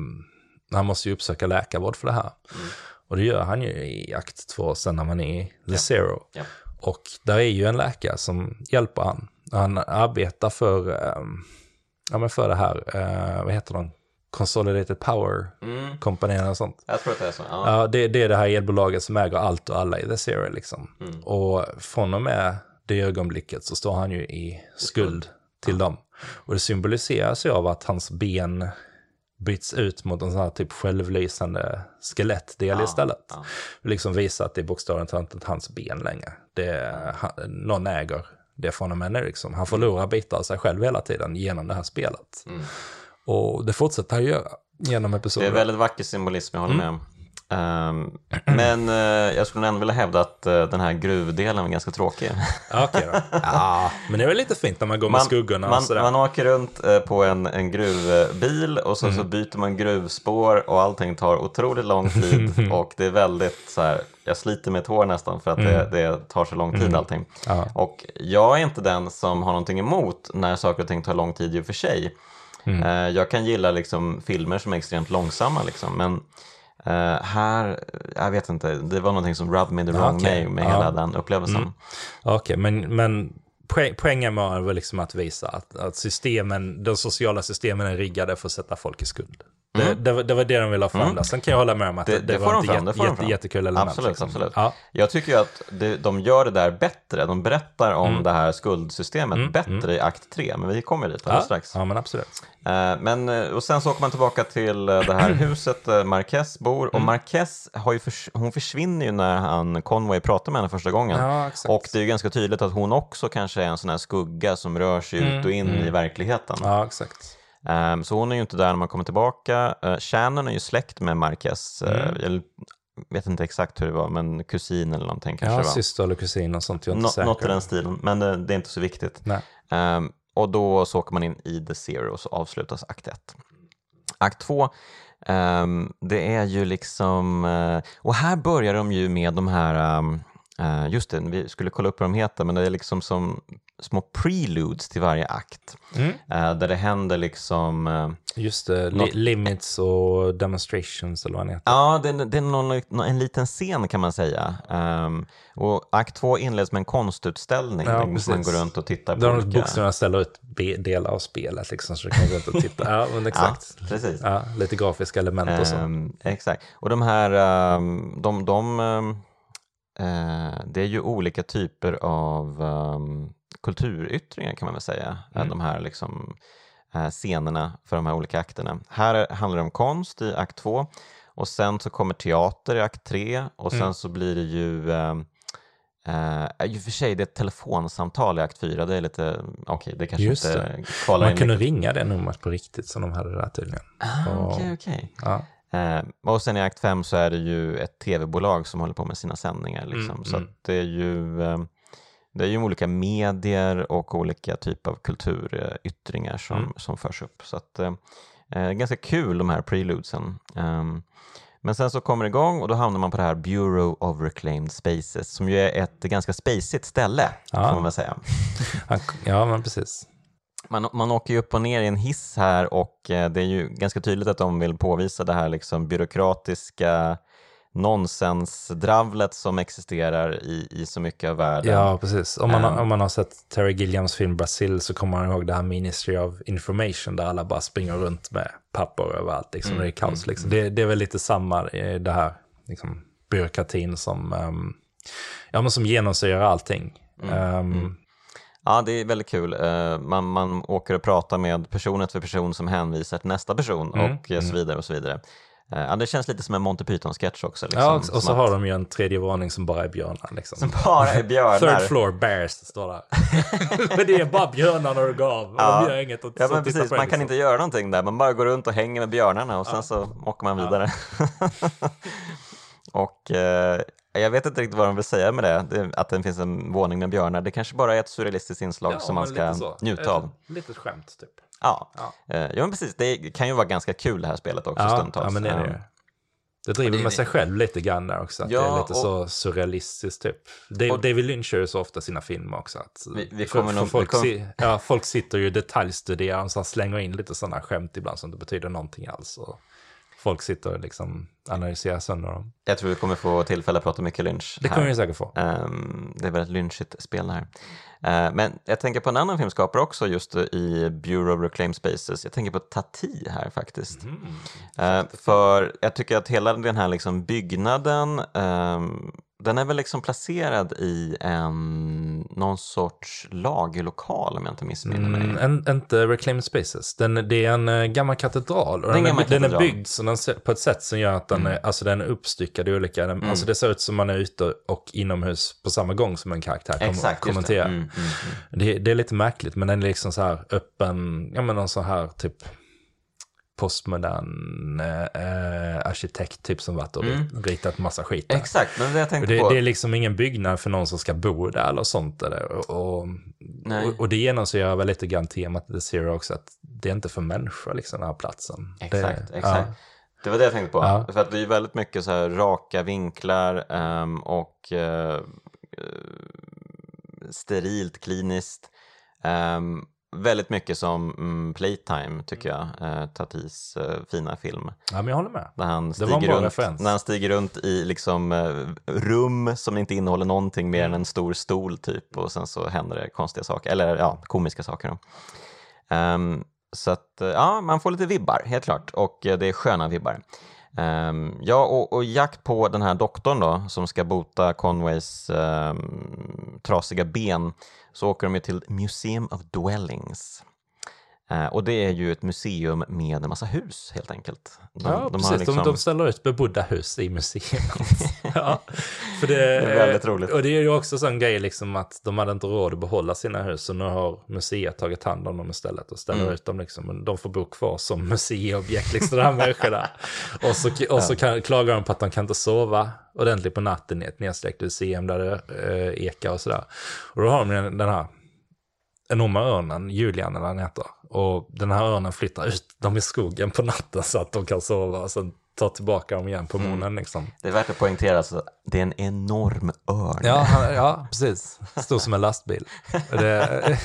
B: han måste ju uppsöka läkarvård för det här. Mm. Och det gör han ju i akt två sen när man är i The ja. Zero. Ja. Och där är ju en läkare som hjälper han. Han arbetar för, äh, ja, men för det här, vad heter de, Consolidated Power mm. kompanierna och sånt.
A: Jag tror att det är så. Ja.
B: ja det, det, är det här elbolaget som äger allt och alla i The Zero liksom. Mm. Och från och med det ögonblicket så står han ju i skuld till dem. Och det symboliseras ju av att hans ben byts ut mot en sån här typ självlysande skelettdel ja, istället. Ja. Liksom visa att det är bokstavligt talat inte hans ben längre. Det är, någon äger det från och med nu liksom. Han förlorar bitar av sig själv hela tiden genom det här spelet. Mm. Och det fortsätter han göra genom episoden.
A: Det är väldigt vacker symbolism, jag håller mm. med. Um, men uh, jag skulle ändå vilja hävda att uh, den här gruvdelen var ganska tråkig.
B: Okej okay. Ja, men det är väl lite fint när man går med man, skuggorna
A: man, man åker runt uh, på en, en gruvbil och så, mm. så byter man gruvspår och allting tar otroligt lång tid och det är väldigt så här, jag sliter med ett hår nästan för att mm. det, det, tar så lång tid mm. allting. Ja. Och jag är inte den som har någonting emot när saker och ting tar lång tid i och för sig. Mm. Eh, jag kan gilla liksom filmer som är extremt långsamma, liksom, men Uh, här, jag vet inte, det var någonting som rubbed me the wrong okay. med ja. hela den upplevelsen. Mm.
B: Okej, okay, men, men poängen var väl liksom att visa att, att systemen, de sociala systemen är riggade för att sätta folk i skuld. Mm. Det, det, var det de ville ha fram mm. där. Sen kan jag hålla med om att det, det, var inte jätte, jätte, jättekul element.
A: Absolut,
B: liksom.
A: absolut. Ja. Jag tycker ju att det, de gör det där bättre. De berättar om mm. det här skuldsystemet mm. bättre mm. i akt 3, men vi kommer dit alldeles
B: ja. strax. Ja, men absolut.
A: Uh, men, eh, och sen så åker man tillbaka till eh, det här huset där Marquez bor. Och mm. Marquez, har ju förs hon försvinner ju när han, Conway pratar med henne första gången.
B: Ja,
A: och det är ju ganska tydligt att hon också kanske är en sån här skugga som rör sig ut och in i verkligheten.
B: Ja, exakt.
A: Um, så hon är ju inte där när man kommer tillbaka. Uh, Shannon är ju släkt med Marquez. Uh, Jag vet inte exakt hur det var, men kusin eller någonting kanske
B: ja,
A: det var.
B: syster eller kusin och sånt. Jag är inte säker.
A: Något i den stilen, men uh, det är inte så viktigt. Um, och då så åker man in i The Zero och så avslutas akt 1. Akt 2 um, ehm, det är ju liksom, och här börjar de ju med de här um, Uh, just det, vi skulle kolla upp vad de heter, men det är liksom som små preludes till varje akt. Mm. Uh, där det händer liksom... Uh,
B: just det, något... limits och demonstrations eller vad det heter.
A: Ja, det, det är någon, en liten scen kan man säga. Um, och akt två inleds med en konstutställning. Ja, där man går runt och tittar på
B: Där olika... bokstäverna ställer ut delar av spelet liksom, så du kan gå runt och titta. Ja, men exakt.
A: Ja, precis.
B: Ja, lite grafiska element och så. Um,
A: exakt. Och de här, um, de, de Eh, det är ju olika typer av um, kulturyttringar kan man väl säga, mm. de här liksom, uh, scenerna för de här olika akterna. Här handlar det om konst i akt 2 och sen så kommer teater i akt 3 och sen mm. så blir det ju uh, Uh, I och för sig, det är ett telefonsamtal i akt 4, det är lite, okej, okay, det kanske Just inte det.
B: kvalar Man kunde ringa det numret på riktigt som de hade där tydligen.
A: Ah, okej, okej. Ja. Eh, och sen i akt 5 så är det ju ett tv-bolag som håller på med sina sändningar. Liksom. Mm, så mm. det är ju eh, det är ju olika medier och olika typer av kulturyttringar som, mm. som förs upp. Så att, eh, eh, ganska kul de här preludesen. Um, men sen så kommer det igång och då hamnar man på det här Bureau of Reclaimed Spaces som ju är ett ganska spacigt ställe, ja. får man väl säga.
B: ja, men precis
A: man, man åker ju upp och ner i en hiss här och eh, det är ju ganska tydligt att de vill påvisa det här liksom byråkratiska nonsensdravlet som existerar i, i så mycket av världen.
B: Ja, precis. Om man, um, om man har sett Terry Gilliams film Brasil så kommer man ihåg det här Ministry of Information där alla bara springer runt med papper överallt. Liksom, mm, det är kaos. Mm, liksom. Det, det, är väl lite samma det här liksom, byråkratin som, um, ja, men som genomsyrar allting. Mm, um,
A: Ja, det är väldigt kul. Eh, man, man åker och pratar med person efter person som hänvisar till nästa person mm. och mm. så vidare och så vidare. Eh, ja, det känns lite som en Monty Python-sketch också. Liksom,
B: ja, och så att... har de ju en tredje våning som bara är björnar. Liksom.
A: Som bara är björnar.
B: Third floor bears står där. men det är bara björnarna du gav. Ja. De gör inget
A: att ja, men precis. Man kan liksom. inte göra någonting där. Man bara går runt och hänger med björnarna och sen ja. så åker man vidare. och eh, jag vet inte riktigt vad de vill säga med det, att det finns en våning med björnar. Det kanske bara är ett surrealistiskt inslag ja, som man ska njuta av.
B: Lite skämt typ.
A: Ja. Ja. Eh, ja, men precis. Det kan ju vara ganska kul det här spelet också
B: ja,
A: stundtals.
B: Ja, men det är det. Det driver det, med sig själv lite grann där också, att ja, det är lite och, så surrealistiskt typ. Dave, och, David Lynch gör så ofta sina filmer också. Att
A: vi, vi för,
B: för folk, kom... ja, folk sitter ju och detaljstuderar och så slänger in lite sådana skämt ibland som inte betyder någonting alls. Och folk sitter och liksom analyserar sönder dem.
A: Jag tror vi kommer få tillfälle att prata mycket Lynch.
B: Det kommer vi säkert få.
A: Um, det är väldigt lynchigt spel här. Uh, men jag tänker på en annan filmskapare också just i Bureau of Reclaimed Spaces. Jag tänker på Tati här faktiskt. Mm. Uh, för jag tycker att hela den här liksom byggnaden um, den är väl liksom placerad i en, någon sorts lagerlokal om jag inte missminner mig. Mm,
B: en, inte Reclaimed Spaces. Den, det är en uh, gammal katedral. Och den, är, den är byggd så den, på ett sätt som gör att den, mm. är, alltså den är uppstyckad i olika... Den, mm. Alltså det ser ut som man är ute och inomhus på samma gång som en karaktär kom, Exakt, kommenterar. Det. Mm, mm, mm. Det, det. är lite märkligt men den är liksom så här öppen, ja men någon så här typ postmodern eh, arkitekt typ som varit och mm. ritat massa skit
A: där. Exakt, men det jag tänkte
B: det,
A: på.
B: Det är liksom ingen byggnad för någon som ska bo där eller sånt. Eller, och, och, och, det genomsyrar väl lite grann temat The Zero också, att det är inte för människor liksom den här platsen.
A: Exakt, det, exakt. Ja. Det var det jag tänkte på. Ja. För att det är väldigt mycket så här raka vinklar um, och uh, sterilt, kliniskt. Um, väldigt mycket som mm, Playtime tycker jag, eh, Tatis eh, fina film.
B: Ja, men jag håller med.
A: När han, stiger runt, när han stiger runt i liksom, eh, rum som inte innehåller någonting mer
B: Mm.
A: än en stor stol typ och sen så händer det konstiga saker, eller ja, komiska saker. Ehm, så att, eh, ja, man får lite vibbar, helt klart, och eh, det är sköna vibbar. Um, ja, och, och jakt på den här doktorn då, som ska bota Conways um, trasiga ben, så åker de ju till Museum of Dwellings. Eh, och det är ju ett museum med en massa hus helt enkelt. De,
B: ja,
A: de
B: precis.
A: har
B: de,
A: liksom-
B: de ställer ut bebodda hus i museet. ja, för det,
A: är väldigt roligt.
B: Och det är ju också sån grej liksom att de hade inte råd att behålla sina hus. Så nu har museet tagit hand om dem istället och ställer
A: Mm.
B: ut dem. Liksom. De får bo kvar som museiobjekt, liksom, de här människorna. Och så, och så kan, klagar de på att de kan inte sova ordentligt på natten i ett nedsläckt museum där det eh, ekar och sådär. Och då har de den här enorma örnen, Julian eller han heter. Och den här örnen flyttar ut dem i skogen på natten så att de kan sova och sen tar tillbaka dem igen på morgonen. Liksom.
A: Det är värt att poängtera, alltså, det är en enorm örn.
B: Ja, han, ja, precis. Stor som en lastbil. Det,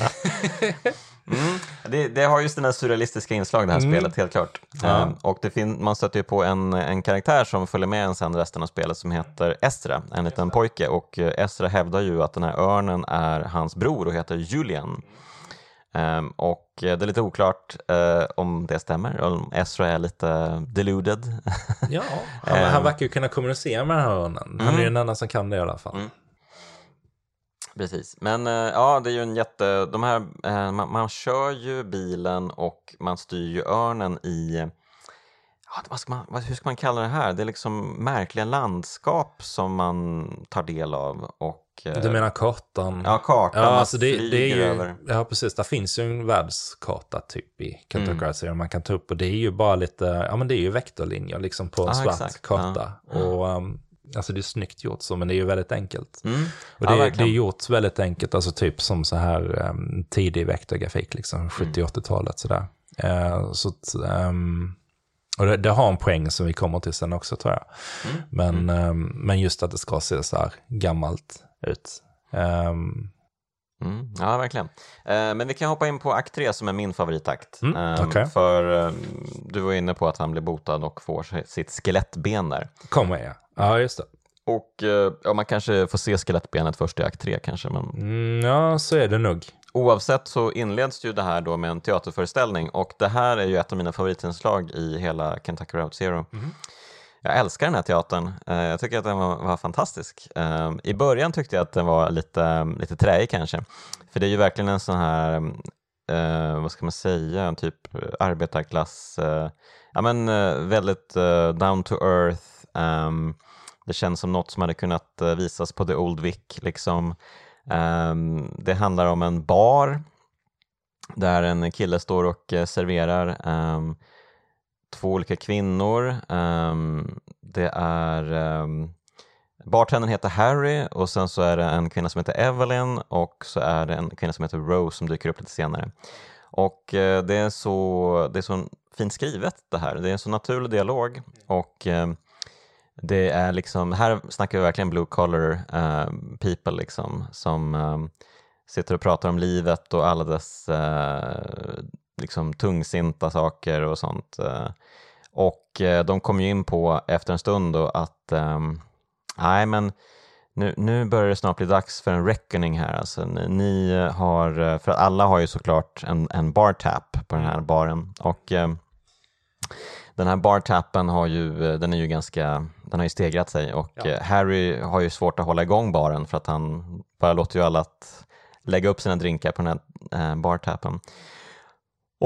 A: Mm. Det, det har ju sina surrealistiska inslag det här spelet, helt klart.
B: Mm. Ja.
A: Ehm, och det fin- man stöter ju på en, en karaktär som följer med en sen resten av spelet som heter Esra, en liten pojke. Och eh, Esra hävdar ju att den här örnen är hans bror och heter Julian. Ehm, och eh, det är lite oklart eh, om det stämmer, om Esra är lite deluded.
B: ja, han, han verkar ju kunna kommunicera med den här örnen. Han är ju den enda som kan det i alla fall.
A: Mm. Precis, men eh, ja, det är ju en jätte... De här, eh, man, man kör ju bilen och man styr ju örnen i... Ja, vad ska man, hur ska man kalla det här? Det är liksom märkliga landskap som man tar del av. Och, eh,
B: Du menar kartan?
A: Ja, kartan.
B: Ja, alltså det, det är ju,
A: över.
B: ja precis, där finns ju en världskarta typ i Kentucky
A: Mm.
B: Man kan ta upp och det är ju bara lite, ja men det är ju vektorlinjer liksom på en
A: Ja,
B: svart
A: exakt.
B: karta. Och um, alltså det är snyggt gjort så, men det är ju väldigt enkelt.
A: Mm.
B: Och
A: Ja,
B: det, det är gjort väldigt enkelt, alltså typ som så här um, tidig vektorgrafik, liksom 70-80-talet sådär. Eh, så att, ehm, och det, det har en poäng som vi kommer till sen också tror jag.
A: Mm.
B: Men, ehm, men just att det ska se så här gammalt ut. Ehm,
A: Mm, ja, verkligen. Eh, men vi kan hoppa in på akt 3 som är min favoritakt.
B: Mm,
A: Ehm,
B: okej.
A: För eh, du var inne på att han blir botad och får si- sitt skelettben där.
B: kommer jag. Ja, just det.
A: Och eh, ja, man kanske får se skelettbenet först i akt 3 kanske. Men
B: Mm, ja, så är det nog.
A: oavsett så inleds ju det här då med en teaterföreställning och det här är ju ett av mina favoritinslag i hela Kentucky Route Zero. Jag älskar den här teatern. Eh, jag tycker att den var, var fantastisk. Eh, I början tyckte jag att den var lite, lite träig kanske. För det är ju verkligen en sån här, eh, vad ska man säga, en typ arbetarklass, eh, ja men eh, väldigt eh, down to earth. Ehm, det känns som något som hade kunnat eh, visas på The Old Vic. Liksom. Ehm, det handlar om en bar där en kille står och serverar ehm, två olika kvinnor. Um, det är um, Bartendern heter Harry och sen så är det en kvinna som heter Evelyn och så är det en kvinna som heter Rose som dyker upp lite senare. Och eh, det är så, det är så fint skrivet det här. Det är en så naturlig dialog och ehm, det är liksom, här snackar vi verkligen blue collar people liksom som sitter och pratar om livet och alla dess eh, liksom tungsinta saker och sånt. eh. Och eh, de kom ju in på efter en stund då att ehm, nej men nu, nu börjar det snart bli dags för en reckoning här. Alltså, ni, ni har, eh, för alla har ju såklart en, en bar tap på den här baren. Och ehm, den här bartappen har ju, den är ju ganska, den har ju stegrat sig och
B: Ja.
A: Harry har ju svårt att hålla igång baren för att han bara låter ju alla att lägga upp sina drinkar på den här eh, bartappen.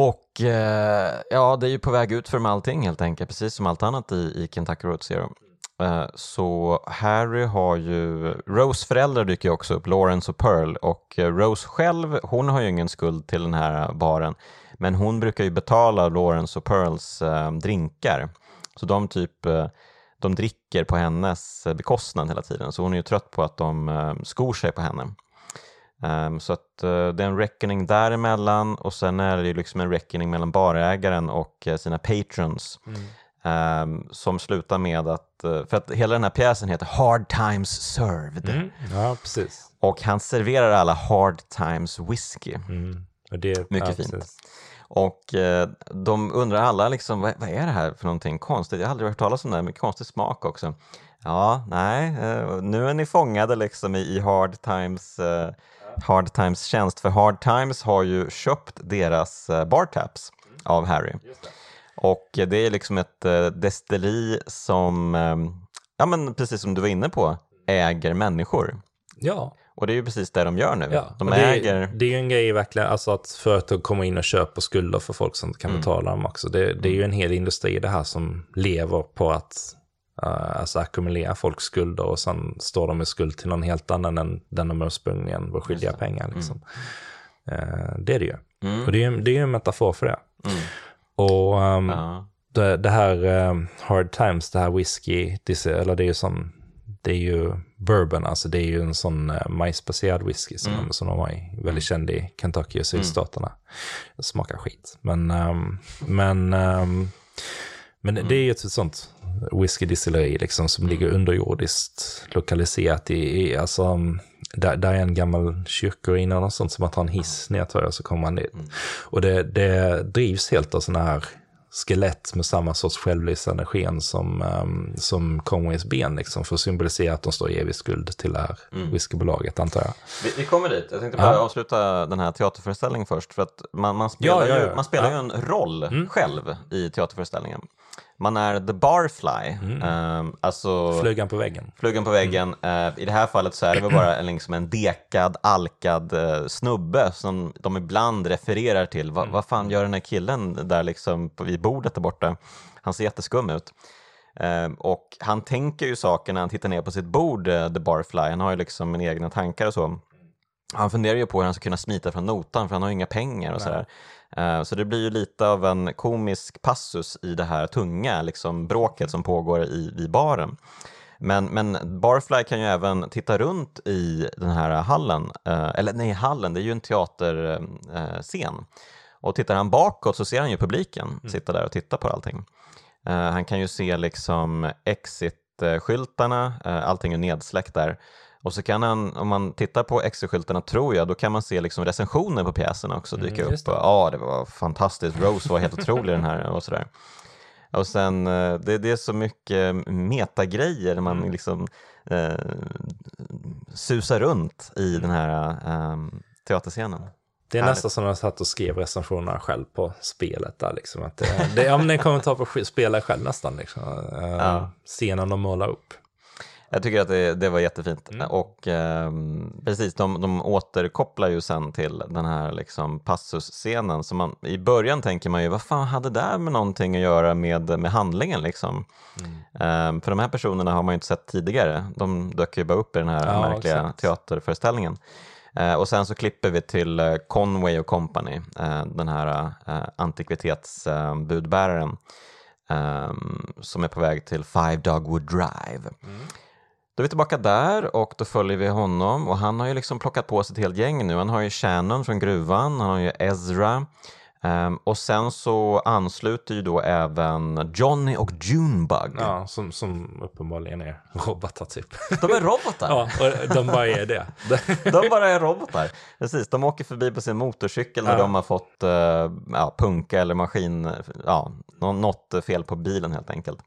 A: Och eh, ja, det är ju på väg ut för med allting helt enkelt, precis som allt annat i, i Kentucky Road Zero. Eh, så Harry har ju, Rose föräldrar dyker ju också upp, Lawrence och Pearl, och eh, Rose själv, hon har ju ingen skuld till den här baren, men hon brukar ju betala Lawrence och Pearls eh, drinkar. Så de typ, eh, de dricker på hennes eh, bekostnad hela tiden, så hon är ju trött på att de eh, skor sig på henne. Ehm, så att eh, det är en reckoning däremellan och sen är det ju liksom en reckoning mellan barägaren och eh, sina patrons. ehm, som slutar med att, eh, för att hela den här pjäsen heter Hard Times Served.
B: Mm. Ja, precis.
A: Och han serverar alla Hard Times whisky.
B: Mm. Det,
A: Mycket fint. Och eh, de undrar alla liksom, vad, vad, är det här för någonting konstigt? Jag har aldrig hört talas om det här, men konstig smak också. Ja, nej, eh, nu är ni fångade liksom i, i Hard Times eh, Hard Times tjänst, för Hard Times har ju köpt deras eh, bartaps av Harry. Och det är liksom ett eh, destilleri som, eh, ja men precis som du var inne på, äger människor.
B: Ja.
A: Och det är ju precis det de gör nu.
B: Ja,
A: de
B: det,
A: äger...
B: det är ju en grej verkligen, alltså att företag kommer in och köper skulder för folk som kan
A: Mm.
B: betala dem också. Det, det är ju en hel industri det här som lever på att alltså ackumulera folks skulder och sen står de i skuld till någon helt annan än den de ursprungligen var skyldiga pengar. Liksom. Uh, det är det ju.
A: Mm.
B: Och det är, det är ju en metafor för det.
A: Mm.
B: Och um,
A: Ja.
B: det, det här um, Hard Times, det här whisky, det, eller det är ju som, det är ju bourbon, alltså det är ju en sån uh, majsbaserad whisky som,
A: Mm.
B: som de har i, väldigt känd i Kentucky och sydstaterna. Det smakar skit. Men, um, men, men det är ju ett sånt whiskydistilleri liksom som ligger underjordiskt lokaliserat i, i alltså, um, där, där är en gammal kyrkoruin och sånt som man tar en hiss ner tror jag så kommer man dit. Och det, det drivs helt av sådana här skelett med samma sorts självlysande sken som, um, som Conways ben, liksom, för att symbolisera att de står i evig skuld till det här whiskybolaget, antar jag.
A: Vi, vi kommer dit. Jag tänkte bara
B: Ja.
A: avsluta den här teaterföreställningen först. För att man, man spelar,
B: Ja, ja,
A: ju, man spelar.
B: Mm.
A: ju en roll själv i teaterföreställningen. Man är the barfly. Um, alltså
B: Flugan på väggen.
A: flugan på väggen. Eh, I det här fallet så är det väl bara en, liksom en dekad, alkad eh, snubbe som de ibland refererar till. Va, Vad fan gör den här killen där liksom på, vid bordet där borta? Han ser jätteskum ut. Eh, och han tänker ju saker när han tittar ner på sitt bord, eh, The Barfly. Han har ju liksom en egna tankar och så. Han funderar ju på hur han ska kunna smita från notan för han har ju inga pengar och sådär. Eh, Så det blir ju lite av en komisk passus i det här tunga liksom, bråket som pågår i, i baren. Men, men Barfly kan ju även titta runt i den här hallen, eh, eller nej, hallen, det är ju en teaterscen. Och tittar han bakåt så ser han ju publiken sitta där och titta på allting. Eh, han kan ju se liksom exit-skyltarna, eh, allting är nedsläckt där. Och så kan han, om man tittar på exit-skyltarna tror jag, då kan man se liksom recensioner på pjäsen också dyka upp.
B: just det.
A: Och, Ja, det var fantastiskt, Rose var helt otrolig den här och sådär. Och sen, eh, det, det är så mycket metagrejer när man liksom eh, susar runt i den här eh, teaterscenen.
B: Det är nästan som att jag satt och skrev recensionerna själv på spelet där liksom. Att det, det, ja, men det är en kommentar på spelet själv nästan liksom.
A: Ja.
B: Scenen de målar upp.
A: Jag tycker att det, det var jättefint. Och ehm, precis, de, de återkopplar ju sen till den här liksom passusscenen. Så man, I början tänker man ju, vad fan hade det där med någonting att göra med, med handlingen liksom? Ehm, för de här personerna har man ju inte sett tidigare. De dök ju bara upp i den här
B: Ja,
A: märkliga
B: exakt.
A: teaterföreställningen. Eh, och sen så klipper vi till eh, Conway och Company, eh, den här eh, antikvitetsbudbäraren ehm, som är på väg till Five Dogwood Drive. Då är vi tillbaka där och då följer vi honom och han har ju liksom plockat på sig ett helt gäng nu. Han har ju Shannon från gruvan, han har ju Ezra ehm, och sen så ansluter ju då även Johnny och Junebug.
B: Ja, som, som uppenbarligen är robotar typ.
A: De är robotar.
B: ja, och de bara är det.
A: De bara är robotar. Precis, de åker förbi på sin motorcykel när
B: Ja.
A: de har fått eh, ja, punka eller maskin, ja, nå- något fel på bilen helt enkelt.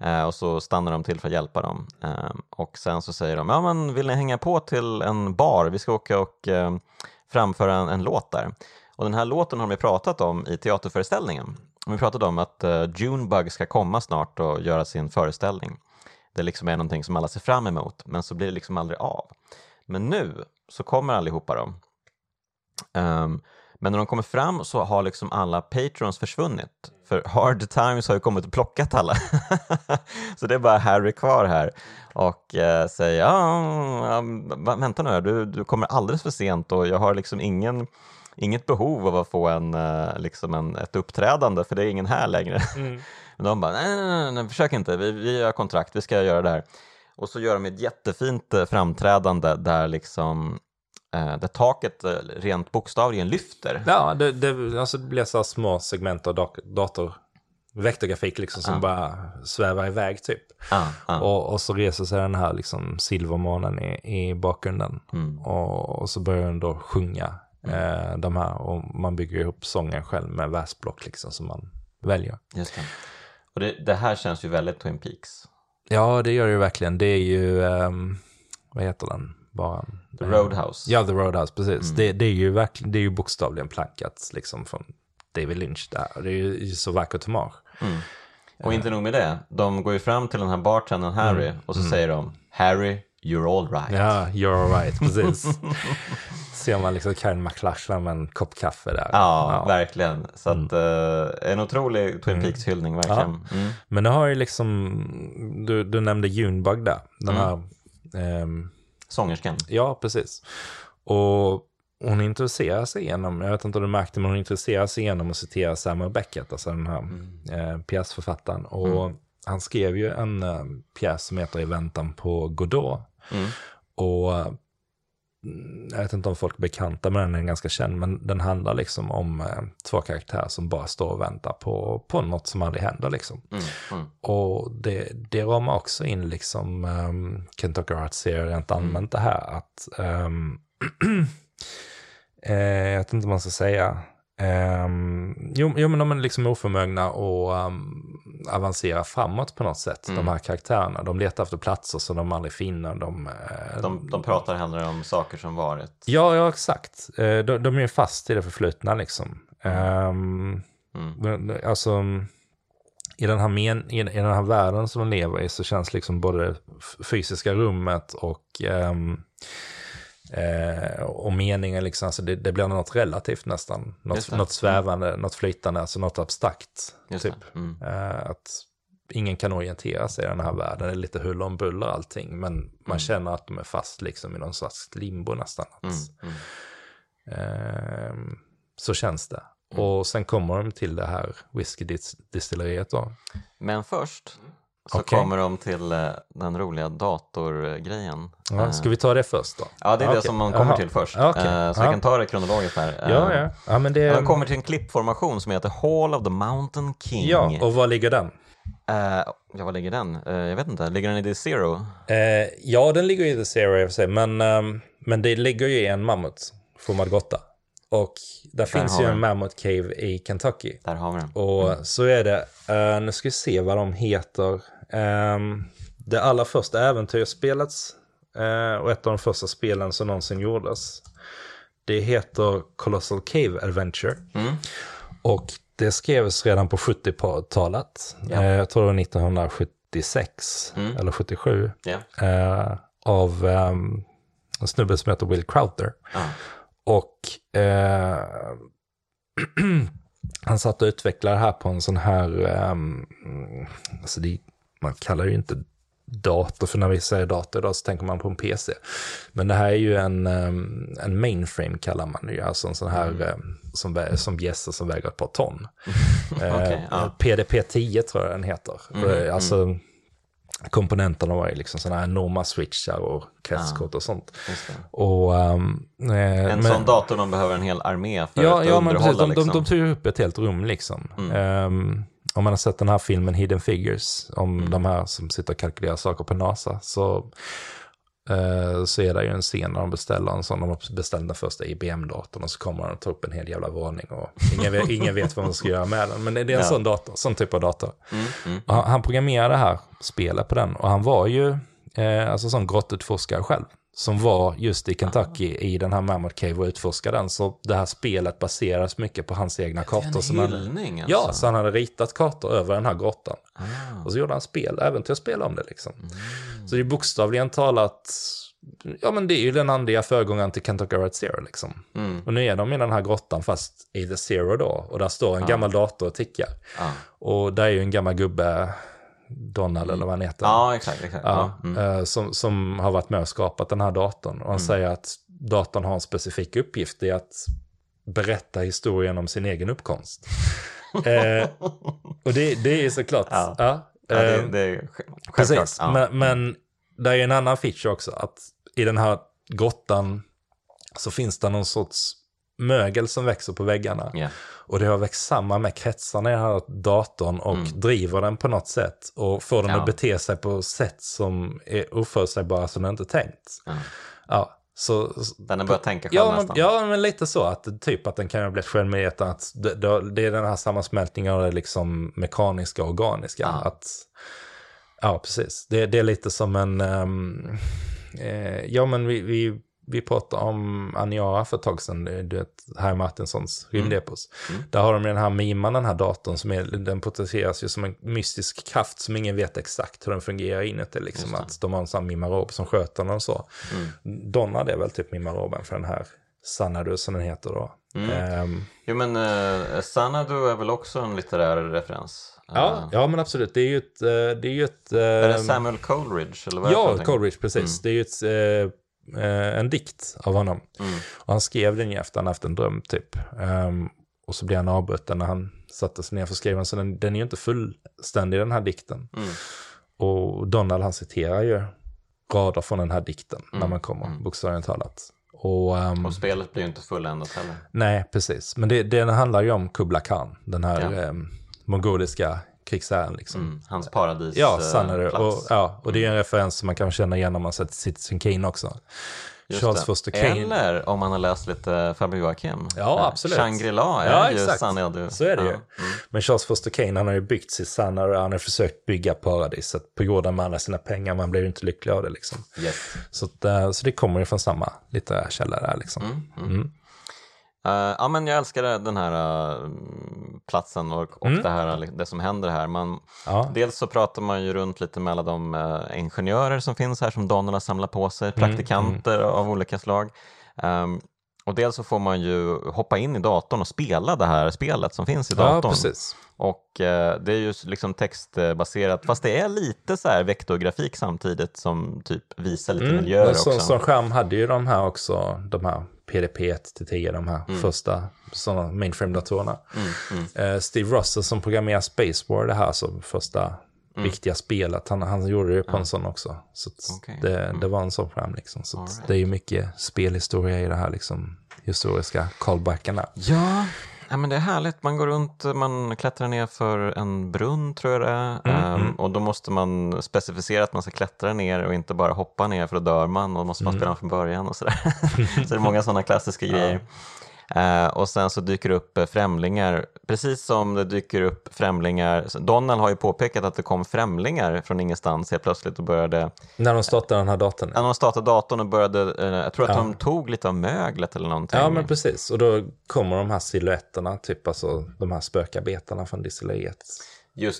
A: Eh, och så stannar de till för att hjälpa dem. Eh, och sen så säger de, ja men vill ni hänga på till en bar? Vi ska åka och eh, framföra en, en låt där. Och den här låten har de ju pratat om i teaterföreställningen. De har pratat om att eh, Junebug ska komma snart och göra sin föreställning. Det liksom är någonting som alla ser fram emot, men så blir det liksom aldrig av. Men nu så kommer allihopa då. Um, men när de kommer fram så har liksom alla patrons försvunnit. För Hard Times har ju kommit och plockat alla. så det är bara Harry kvar här och eh, säger ja, vänta nu du, du kommer alldeles för sent och jag har liksom ingen Inget behov av att få en, eh, liksom en, ett uppträdande för det är ingen här längre. Men de bara, nej, nej, nej, nej försök inte, vi, vi har kontrakt, vi ska göra det här. Och så gör de ett jättefint eh, framträdande där liksom där taket eh, rent bokstavligen lyfter.
B: Ja, det, det, alltså det blir så små segment av dator, vektorgrafik liksom som bara svävar iväg typ.
A: Ah, ah.
B: Och, och så reser sig den här liksom silvermånen i, i bakgrunden.
A: Mm.
B: Och, och så börjar den då sjunga Eh, de här, och man bygger ihop sången själv med versblock liksom som man väljer.
A: Just det. Och det, det här känns ju väldigt Twin Peaks.
B: Ja, det gör det ju verkligen. Det är ju, um, vad heter den? Bara,
A: The Roadhouse.
B: Ja, The Roadhouse, precis. Mm. Det, det, är ju verkligen, det är ju bokstavligen plankat liksom från David Lynch där. Det är ju så vackert humor. Mm.
A: Och inte nog med det, de går ju fram till den här bartendern Harry mm. och så mm. säger de Harry, you're all right.
B: Ja, you're all right, precis. Ser man liksom Karen McLachlan med en kopp kaffe där.
A: Ja, ja. verkligen. Så att, uh, en otrolig Twin mm. Peaks-hyllning, verkligen. Ja. Mm.
B: Men det har ju liksom, du, du nämnde Junebug där, den mm. här... Um,
A: Sångerskan.
B: Ja, precis. Och hon intresserar sig genom, jag vet inte om du märkte, men hon intresserar sig genom att citera Samuel Beckett, alltså den här mm. eh, pjäsförfattaren. Och mm. han skrev ju en eh, pjäs som heter I väntan på Godot. Mm. Och jag vet inte om folk är bekanta med den, den är ganska känd, men den handlar liksom om eh, två karaktärer som bara står och väntar på, på något som aldrig händer liksom. Mm, mm. Och det, det ramar också in liksom um, Kentucky Art Serie rent mm. allmänt det här att um, eh, jag vet inte vad man ska säga. Um, jo, jo, men de är liksom oförmögna att um, avancera framåt på något sätt, mm. de här karaktärerna. De letar efter platser som de aldrig finner. De,
A: uh, de, de pratar hellre om saker som varit.
B: Ja, ja exakt. Uh, de, de, är fast i det förflutna liksom. Um, mm. Alltså, i den, här men, i, i, den här världen som de lever i så känns liksom både det fysiska rummet och um, Eh, och meningen, liksom, alltså det, det, blir något relativt nästan. Något, något svävande, mm. något flytande, alltså något abstrakt. typ. Mm. Eh, att ingen kan orientera sig i den här världen. Det är lite huller om buller allting. Men man mm. känner att de är fast liksom i någon slags limbo nästan. Mm, mm. eh, så känns det. Mm. Och sen kommer de till det här whiskydistilleriet då.
A: Men först så okay. kommer de till eh, den roliga datorgrejen.
B: Ja, ska vi ta det först då?
A: Ja, det är okay. det som man kommer Aha. till först. Okay. Eh, så jag kan ta det kronologiskt här.
B: Ja, ja. ja men det...
A: De kommer till en klippformation som heter Hall of the Mountain King.
B: Ja, och var ligger den?
A: Uh, ja, var ligger den? Uh, jag vet inte. Ligger den i The Zero? Uh,
B: ja, den ligger i The Zero i och för sig. Men, um, men det ligger ju i en mammut, formad gotta. Och där, där finns ju en Mammoth Cave i Kentucky.
A: Där har vi den.
B: Och mm. så är det, nu ska vi se vad de heter. Um, det allra första äventyrsspelet uh, och ett av de första spelen som någonsin gjordes. Det heter Colossal Cave Adventure. Mm. Och det skrevs redan på 70-talet. Ja. Uh, jag tror det var 1976 mm. eller 77. Ja. Uh, av um, en snubbe som heter Will Crowther. Och han satt och utvecklade det här på en sån här, um, alltså det man kallar ju inte dator, för när vi säger dator idag så tänker man på en PC. Men det här är ju en, en mainframe kallar man det ju, alltså en sån här mm. som, som bjässe som väger ett par ton. okay, eh, ja. PDP-10 tror jag den heter. Mm, alltså, mm. Komponenterna var ju liksom sådana här enorma switchar och kretskort och sånt. Och, um,
A: en men, sån dator de behöver en hel armé för
B: ja,
A: att
B: ja,
A: underhålla. Men precis,
B: de, liksom. de, de tog upp ett helt rum liksom. Um, om man har sett den här filmen Hidden Figures, om mm. de här som sitter och kalkylerar saker på NASA, så, eh, så är det ju en scen där de beställer en sån, de har beställt den första IBM-datorn och så kommer de att ta upp en hel jävla våning och ingen vet, ingen vet vad man ska göra med den. Men det är en ja. sån dator, sån typ av dator. Mm, mm. Han, han programmerade det här spelet på den och han var ju eh, alltså sån grottutforskare själv som var just i Kentucky ah. i den här Mammoth Cave och utforskade den. Så det här spelet baseras mycket på hans egna kartor.
A: Det är en hyllning
B: alltså. Ja, så han hade ritat kartor över den här grottan. Ah. Och så gjorde han spel, äventyrsspel om det liksom. Mm. Så det är bokstavligen talat, ja men det är ju den andliga föregångaren till Kentucky Route Zero liksom. Mm. Och nu är de i den här grottan fast i The Zero då. Och där står en ah. gammal dator och tickar. Ah. Och där är ju en gammal gubbe Donald mm. eller vad han heter.
A: Ja, exakt. exakt. Ja,
B: mm. Eh, som, som har varit med och skapat den här datorn. Och han mm. säger att datorn har en specifik uppgift i att berätta historien om sin egen uppkomst. eh, och det, det är såklart... Ja.
A: Ja, ja det, eh, det är självklart. Precis,
B: men, men det är en annan feature också. Att i den här grottan så finns det någon sorts mögel som växer på väggarna. Yeah. Och det har växt samman med kretsarna i den här datorn och mm. driver den på något sätt. Och får den ja. att bete sig på sätt som är oförutsägbara som den inte tänkt. Ja. ja. Så,
A: den har börjat tänka själv
B: ja,
A: nästan?
B: Ja, men lite så. Att, typ att den kan ha blivit självmedveten. Att det, det, är den här sammansmältningen av det liksom mekaniska och organiska. Ja. Att, ja, precis. Det, det är lite som en... Um, eh, ja, men vi, vi vi pratade om Aniara för ett tag sedan, du vet, Harry Martinsons rymdepos. Mm. Mm. Där har de den här miman, den här datorn, som är, den potentieras ju som en mystisk kraft som ingen vet exakt hur den fungerar inuti. Liksom, att de har en sån mimarob som sköter den och så. Mm. Donna, det är väl typ mimaroben för den här Sanadu som den heter då.
A: Mm. Um, jo men uh, Sanadu är väl också en litterär referens?
B: Ja, uh, ja men absolut. Det är ju ett... Uh, det är, ju ett,
A: är det Samuel Coleridge? Eller vad
B: ja, Coleridge, precis. Mm. Det är ju ett eh, en dikt av honom. Mm. Och han skrev den ju efter han haft en dröm typ. Um, och så blev han avbruten när han satte sig ner för att skriva den. Så den, den är ju inte fullständig den här dikten. Mm. Och Donald han citerar ju rader från den här dikten mm. när man kommer, mm. bokstavligt talat.
A: Och, um, och spelet blir ju inte fulländat heller.
B: Nej, precis. Men det, det handlar ju om Kubla Khan, den här ja. eh, mongoliska krigsherren. Liksom. Mm,
A: hans paradis
B: Ja, Sannery. Och, ja, och det är en mm. referens som man kan känna igen om man sett Citizen Kane också.
A: Just Charles Foster Kane. Eller om man har läst lite Faber Joakim.
B: Ja, absolut.
A: Shangri-La är
B: ja,
A: ju
B: exakt.
A: Sanadu.
B: Så är det ja. ju. Mm. Men Charles Foster Kane, han har ju byggt sitt Sanadu, han har försökt bygga paradiset på jorden med alla sina pengar, man blir ju inte lycklig av det liksom.
A: Yes.
B: Så, eh, så det kommer ju från samma litterära källa där liksom. Mm, mm.
A: Uh, ja, men jag älskar den här uh, platsen och, och mm. det, här, det som händer här. Man, ja. Dels så pratar man ju runt lite med alla de uh, ingenjörer som finns här som Donald har samlat på sig, mm, praktikanter mm. av olika slag. Um, och dels så får man ju hoppa in i datorn och spela det här spelet som finns i datorn.
B: Ja,
A: och eh, det är ju liksom textbaserat, fast det är lite så här vektorgrafik samtidigt som typ visar lite mm, miljöer också.
B: Som skärm hade ju de här också, de här PDP-1 till 10, de här mm. första sådana mainframe-datorerna. Mm, mm. eh, Steve Russell som programmerar Space War, det här som första mm. viktiga spelet, han, han gjorde det på en sån också. Så okay. det, mm. det var en sån skärm liksom. Så right. det är ju mycket spelhistoria i det här liksom historiska callbackarna.
A: Ja, Ja, men det är härligt, man går runt, man klättrar ner för en brunn tror jag det är. Mm, um, och då måste man specificera att man ska klättra ner och inte bara hoppa ner för då dör man och då måste man mm. spela från början och sådär. så det är många sådana klassiska grejer. Uh, och sen så dyker det upp uh, främlingar, precis som det dyker upp främlingar. Donald har ju påpekat att det kom främlingar från ingenstans helt plötsligt och började...
B: När de startade den här datorn?
A: När de startade datorn och började, uh, jag tror att ja. de tog lite av möglet eller någonting.
B: Ja men precis, och då kommer de här siluetterna, typ alltså de här spökarbetarna från distilleriet.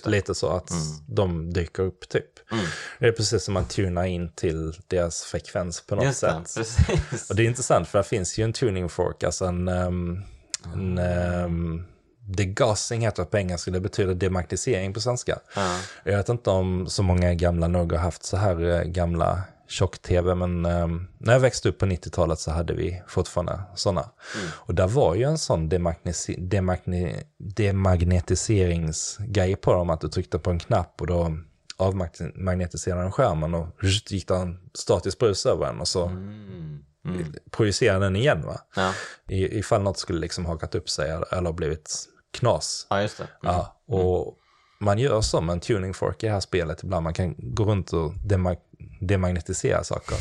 B: Lite så att mm. de dyker upp typ. Mm. Det är precis som man tunar in till deras frekvens på något Just sätt. Det. Och det är intressant för det finns ju en tuning fork, alltså en, um, en um, Degassing heter det på engelska, det betyder demagnetisering på svenska. Mm. Jag vet inte om så många gamla nog har haft så här uh, gamla tjock-tv, men um, när jag växte upp på 90-talet så hade vi fortfarande sådana. Mm. Och där var ju en sån demagne demagnetiseringsgrej på dem, att du tryckte på en knapp och då avmagnetiserade den skärmen och gick det en statisk brus över den och så mm. Mm. projicerade den igen. Va?
A: Ja.
B: I, ifall något skulle liksom hakat upp sig eller blivit knas.
A: Ja, just det.
B: Mm. Ja, och man gör med en tuning fork i det här spelet ibland. Man kan gå runt och demag demagnetisera saker.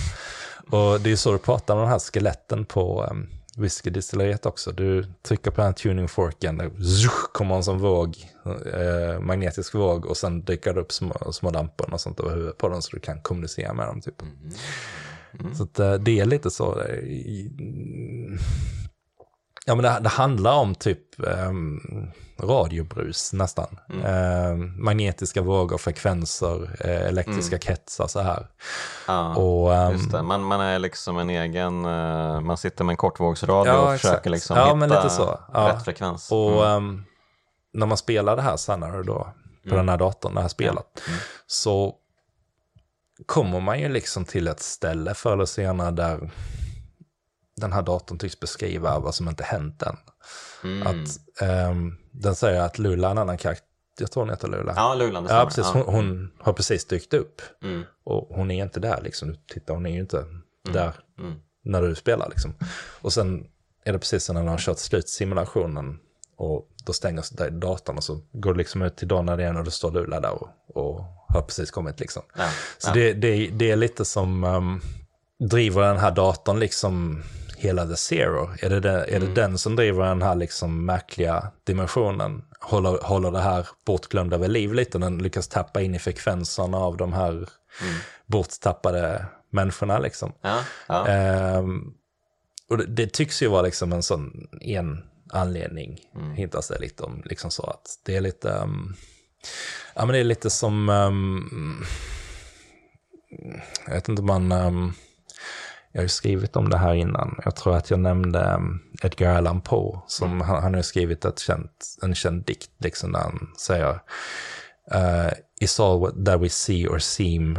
B: Och det är så du pratar om de här skeletten på um, whiskydistilleriet också. Du trycker på den här tuning forken, det kommer en sån våg, eh, magnetisk våg och sen dyker det upp små, små lampor och sånt över huvudet på dem så du kan kommunicera med dem. Typ. Mm. Mm. Så att, eh, det är lite så. Det, Ja, men det, det handlar om typ eh, radiobrus nästan. Mm. Eh, magnetiska vågor, frekvenser, eh, elektriska mm. kretsar så här.
A: Ja, och, um, just det. Man, man är liksom en egen, uh, man sitter med en kortvågsradio ja, och exakt. försöker liksom ja, hitta. Ja. rätt frekvens.
B: Och um, när man spelar det här senare då, på mm. den här datorn, det här spelet, mm. så kommer man ju liksom till ett ställe förr eller senare där den här datorn tycks beskriva vad som inte hänt än. Mm. Att um, den säger att Lula är en annan karaktär. Jag tror hon heter Lula.
A: Ja, Lula,
B: ja, precis. Hon, hon, har precis dykt upp. Mm. Och hon är inte där liksom. Titta, hon är ju inte mm. där mm. när du spelar liksom. Och sen är det precis som när de har kört slut simulationen. Och då stänger datorn och så går du liksom ut till Donald igen och då står Lula där och, och har precis kommit liksom. Ja. Så ja. Det, det, det, är lite som... Um, driver den här datorn liksom hela the zero? Är det, den, är
A: Mm.
B: det den som driver den här liksom märkliga dimensionen? Håller, håller det här bortglömda vid liv lite? Den lyckas tappa in i frekvenserna av de här
A: Mm.
B: borttappade människorna liksom.
A: Ja, ja.
B: Ehm, och det, det tycks ju vara liksom en sån en anledning,
A: Mm.
B: hintas det lite om, liksom så att det är lite, um, ja men det är lite som, um, jag vet inte man, um, jag har ju skrivit om det här innan, jag tror att jag nämnde um, Edgar Allan Poe, som
A: Mm.
B: han, han har skrivit ett känt, en känd dikt, liksom där han säger, uh, is all that we see or seem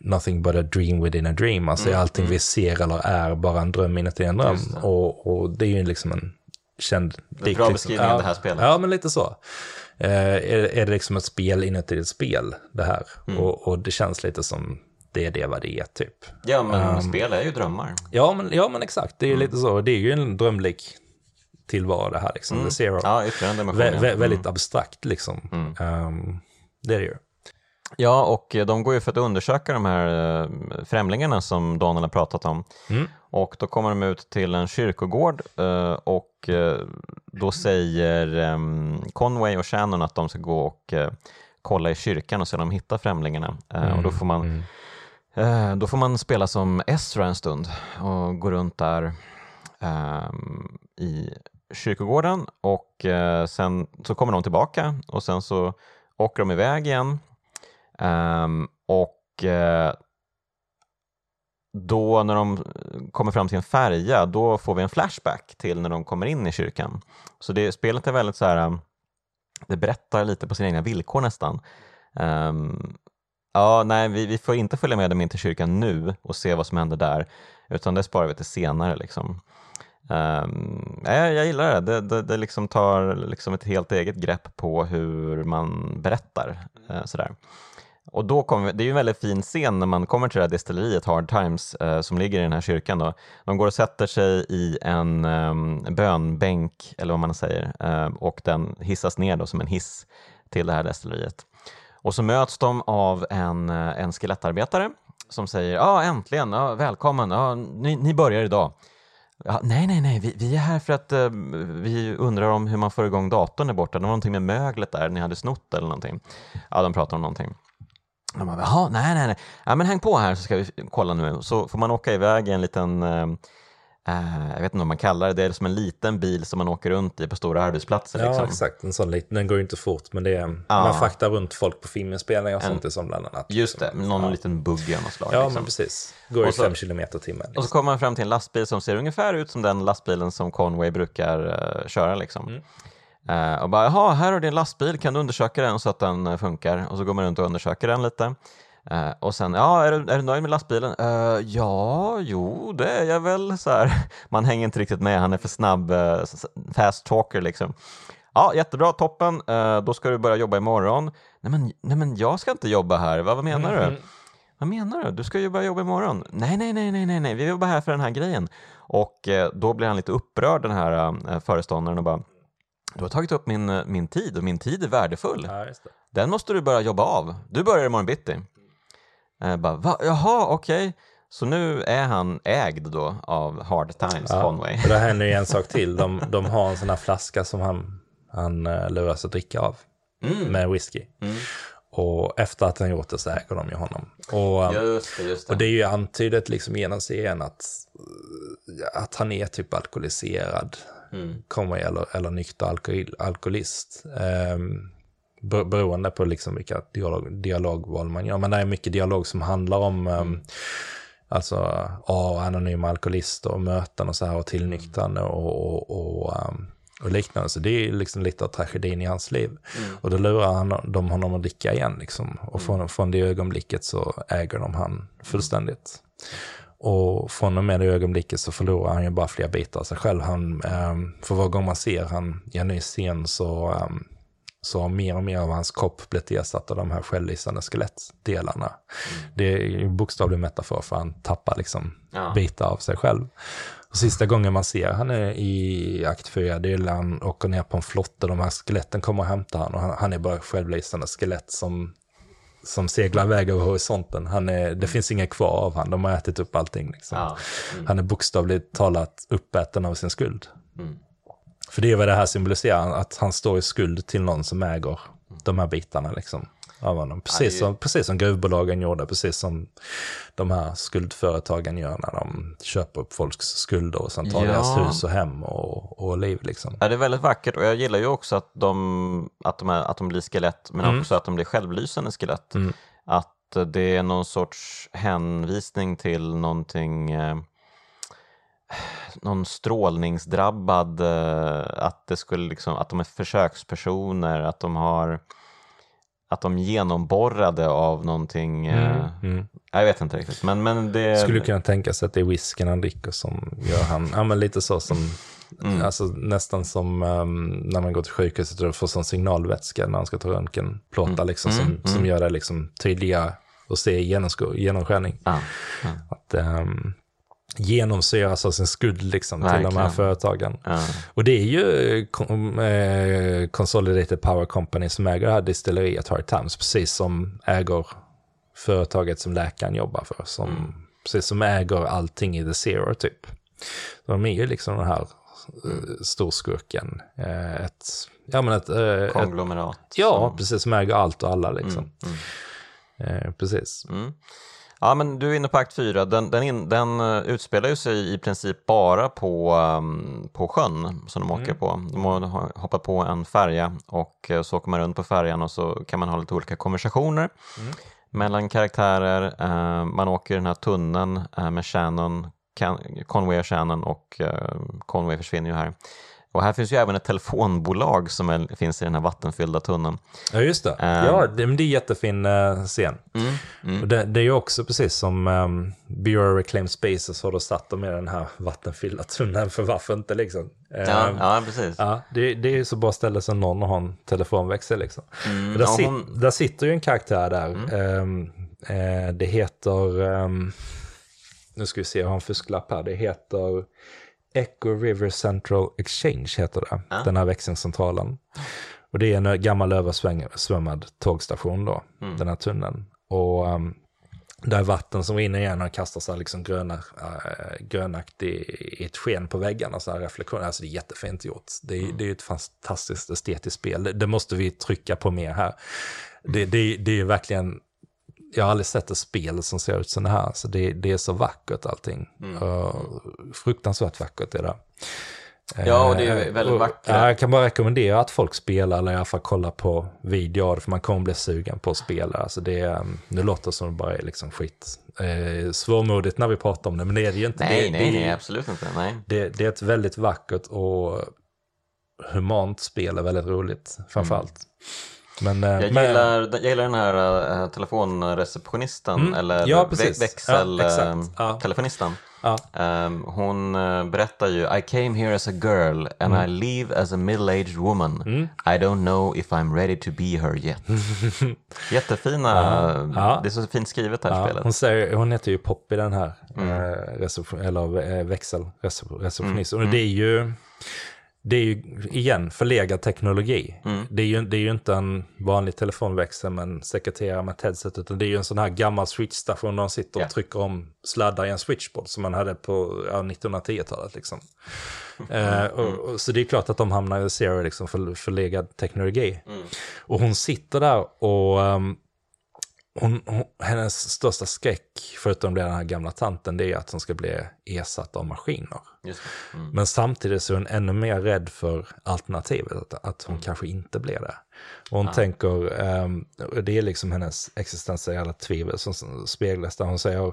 B: nothing but a dream within a dream. Alltså är allting vi ser eller är bara en dröm inuti en dröm.
A: Mm.
B: Och, och det är ju liksom en känd dikt.
A: bra
B: liksom.
A: beskrivning av
B: ja,
A: det här spelet.
B: Ja, men lite så. Eh, är, är det liksom ett spel inuti ett spel, det här?
A: Mm.
B: Och, och det känns lite som det är det vad det är, typ.
A: ja, men
B: Um,
A: spel är ju drömmar.
B: Ja, men, ja, men exakt. Det är
A: Mm.
B: lite så. Det är ju en drömlik tillvaro det här, liksom. The Zero.
A: Mm. Ja, ytterligare en dimension.
B: Vä- vä- väldigt abstrakt, liksom.
A: Mm.
B: Ehm, det är det ju.
A: Ja, och eh, de går ju för att undersöka de här eh, främlingarna som Daniel har pratat om.
B: Mm.
A: Och då kommer de ut till en kyrkogård eh, och då säger em, Conway och Shannon att de ska gå och kolla i kyrkan och se om de hittar främlingarna. Eh, Och då får man
B: Mm.
A: Eh, då får man spela som Ezra en stund och gå runt där ehm, i kyrkogården och eh, sen så kommer de tillbaka och sen så åker de iväg igen. Ehm, och eh, då när de kommer fram till en färja, då får vi en flashback till när de kommer in i kyrkan. Så det, spelet är väldigt så här, ehm, det berättar lite på sina egna villkor nästan. Um, Ja, nej, vi, vi får inte följa med dem in till kyrkan nu och se vad som händer där, utan det sparar vi till senare. Liksom. Um, jag, jag gillar det, det, det, det liksom tar liksom ett helt eget grepp på hur man berättar. Uh, sådär. Och då kommer, det är ju en väldigt fin scen när man kommer till det här destilleriet Hard Times eh, som ligger i den här kyrkan. Då. De går och sätter sig i en um, bönbänk, eller vad man säger, eh, och den hissas ner då som en hiss till det här destilleriet. Och så möts de av en, eh, en skelettarbetare som säger ja äntligen, ah, välkommen, ah, ni, ni börjar idag. Ja, nej, nej, nej, vi, vi är här för att eh, vi undrar om hur man får igång datorn där borta. Det var någonting med möglet där, ni hade snott eller någonting. Ja, de pratar om någonting. De bara, Jaha, nej, nej, nej. Ja, men häng på här så ska vi kolla nu. Så får man åka iväg i en liten, eh, jag vet inte vad man kallar det, det är som en liten bil som man åker runt i på stora arbetsplatser.
B: Ja,
A: liksom.
B: exakt. En sån liten, den går ju inte fort, men det är,
A: Ja.
B: man fraktar runt folk på filminspelningar och sånt i som bland annat.
A: Just det, någon liten buggy av något slag.
B: Ja,
A: liksom.
B: men precis. Går ju fem kilometer i timmen.
A: Och
B: Liksom.
A: så kommer man fram till en lastbil som ser ungefär ut som den lastbilen som Conway brukar eh, köra. Liksom.
B: Mm.
A: Eh, och bara, jaha, här har du en lastbil, kan du undersöka den så att den eh, funkar? Och så går man runt och undersöker den lite. Eh, och sen, ja, är du, är du nöjd med lastbilen? Eh, ja, jo, det är jag väl. Så här. Man hänger inte riktigt med, han är för snabb, s- fast talker liksom. Ja, jättebra, toppen. Då ska du börja jobba imorgon. Nej men, nej, men jag ska inte jobba här, vad, vad menar du? Vad menar du? Du ska ju börja jobba imorgon. Nej, nej, nej, nej, nej, nej, vi jobbar här för den här grejen. Och då blir han lite upprörd den här eh, föreståndaren och bara du har tagit upp min, min tid och min tid är värdefull.
B: Ja.
A: Den måste du börja jobba av. Du börjar imorgon bitti. Eh, bara, Va? Jaha, okej. Så nu är han ägd då av Hard Times Conway.
B: Och där händer ju en sak till. De, de har en sån här flaska som han, han uh, luras att dricka av. Med whisky. Och efter att han gjort det så äger de ju honom. Och, eh,
A: Just det, just det.
B: och det är ju antydet liksom genom serien att, eh, att han är typ alkoholiserad. Kommer eller, eller nykter alkohol, alkoholist. Um, beroende på liksom vilka dialog, dialogval man gör. Men det är mycket dialog som handlar om um, Alltså, ja, anonym alkoholist och möten och så här och tillnyktrande och, och, och, um, och liknande. Så det är liksom lite av tragedin i hans liv. Och då lurar han, de honom att dricka igen liksom. Och från, från det ögonblicket så äger de han fullständigt. Och från och med det ögonblicket så förlorar han ju bara fler bitar av sig själv. Han, um, för varje gång man ser han i en ny scen så, um, så har mer och mer av hans kropp blivit ersatt av de här självlysande skelettdelarna. Det är en bokstavlig metafor för han tappar liksom
A: Ja.
B: bitar av sig själv. Och sista gången man ser han är i akt 4, det är när han åker ner på en flotte, de här skeletten kommer och hämtar han och han, han är bara självlysande skelett som som seglar iväg över horisonten. Han är, det finns inget kvar av han, de har ätit upp allting. Liksom.
A: Ja. Mm.
B: Han är bokstavligt talat uppäten av sin skuld.
A: Mm.
B: För det är vad det här symboliserar, att han står i skuld till någon som äger de här bitarna. Liksom, av honom. Precis, som, precis som gruvbolagen gjorde, precis som de här skuldföretagen gör när de köper upp folks skulder och sen tar
A: Ja.
B: deras hus och hem och, och liv. Liksom.
A: Ja, det är väldigt vackert och jag gillar ju också att de, att de, är, att de blir skelett men
B: Mm.
A: också att de blir självlysande skelett. Att eh, det är någon sorts hänvisning till någonting eh, någon strålningsdrabbad, eh, att, det skulle liksom, att de är försökspersoner, att de har att de genomborrade av någonting. eh,
B: Mm.
A: Jag vet inte riktigt, men, men det...
B: Skulle kunna tänka sig att det är whiskyn han dricker som gör han, ja men lite så som,
A: Mm.
B: alltså nästan som um, när man går till sjukhuset och får sån signalvätska när man ska ta röntgenplåtar
A: Mm.
B: liksom som, som gör det liksom tydliga och se genomskärning.
A: Ja, ja,
B: Att um, genomsyras av sin skuld liksom till de här företagen.
A: ja.
B: Och det är ju eh, Consolidated Power Company som äger det här distilleriet Hard Times, precis som äger företaget som läkaren jobbar för, som, precis som äger allting i The Zero typ. De är ju liksom den här eh, storskurken. Eh, ett, ja, men ett, eh, ett,
A: Konglomerat.
B: ja, precis, som äger allt och alla liksom.
A: mm.
B: Eh, precis.
A: Mm. Ja, men du är inne på akt 4. Den, den, in, den eh, utspelar ju sig i princip bara på, um, på sjön som de åker på. De har hoppat på en färja och eh, så åker man runt på färjan och så kan man ha lite olika konversationer mellan karaktärer. Eh, man åker i den här tunneln eh, med Shannon, Can- Conway och Shannon och eh, Conway försvinner ju här. Och här finns ju även ett telefonbolag som är, finns i den här vattenfyllda tunneln.
B: Ja, just det.
A: Ehm.
B: ja, det, men det är en jättefin eh, scen. Och det, det är ju också precis som um, Bureau of Reclaimed Spaces har då satt dem i den här vattenfyllda tunneln, för varför inte liksom?
A: Ja,
B: Ehm,
A: ja precis.
B: Ja, det, det är ju så bra ställe som någon att ha en telefonväxel liksom.
A: Mm,
B: där,
A: ja,
B: sit,
A: hon- Mm.
B: där sitter ju en karaktär där. Eh, det heter, ehm, nu ska vi se, jag har en fusklapp här. Det heter Echo River Central Exchange heter det, den här växlingscentralen. Och det är en gammal översvämmad tågstation då,
A: Mm.
B: den här tunneln. Och um, där är vatten som rinner igenom och kastar så här liksom gröna, äh, grönaktig i ett sken på väggarna, så här reflektioner. Alltså det är jättefint gjort. Det är, det är ett fantastiskt estetiskt spel. Det, det måste vi trycka på mer här. Det, det, det är ju verkligen, jag har aldrig sett ett spel som ser ut så här. Så det, det är så vackert allting. Uh, fruktansvärt vackert är det.
A: Ja, och det är
B: Eh,
A: väldigt vackert.
B: Ja, jag kan bara rekommendera att folk spelar eller i alla fall kolla på video av det, för man kommer bli sugen på att spela. Alltså det, är, um, det låter som det bara är liksom skit. Eh, svårmodigt när vi pratar om det, men det är det ju inte.
A: Nej,
B: det,
A: nej,
B: det,
A: nej, absolut inte. Nej.
B: Det, det är ett väldigt vackert och humant spel, är väldigt roligt framförallt. Men, eh,
A: Jag
B: men-
A: gillar, jag gillar den här äh, telefonreceptionisten,
B: Mm,
A: eller
B: ja,
A: växeltelefonisten.
B: Ja, exakt. Ja.
A: Ehm, hon äh, berättar ju I came here as a girl and
B: Mm.
A: I leave as a middle-aged woman. I don't know if I'm ready to be her yet. Jättefina, det är så fint skrivet här
B: Ja,
A: spelet.
B: hon, säger, hon heter ju Poppy den här
A: Mm.
B: eh, eller, eh, växelreceptionisten. Och det är ju, det är ju igen förlegad teknologi.
A: Mm.
B: Det, är ju, det är ju inte en vanlig telefonväxel med en sekreterare med ett headset, utan det är ju en sån här gammal switchstation där de sitter och
A: Ja.
B: trycker om sladdar i en switchboard som man hade på ja, 1910-talet. Liksom. Eh, och, och, så det är klart att de hamnar i zero, liksom, för, förlegad teknologi. Och hon sitter där och ehm, hon, hon, hennes största skräck, förutom den här gamla tanten, det är att hon ska bli ersatt av maskiner.
A: Mm.
B: Men samtidigt så är hon ännu mer rädd för alternativet, att, att hon kanske inte blir det. Och hon tänker, ehm, och det är liksom hennes existentiella tvivel som som speglas där. Hon säger,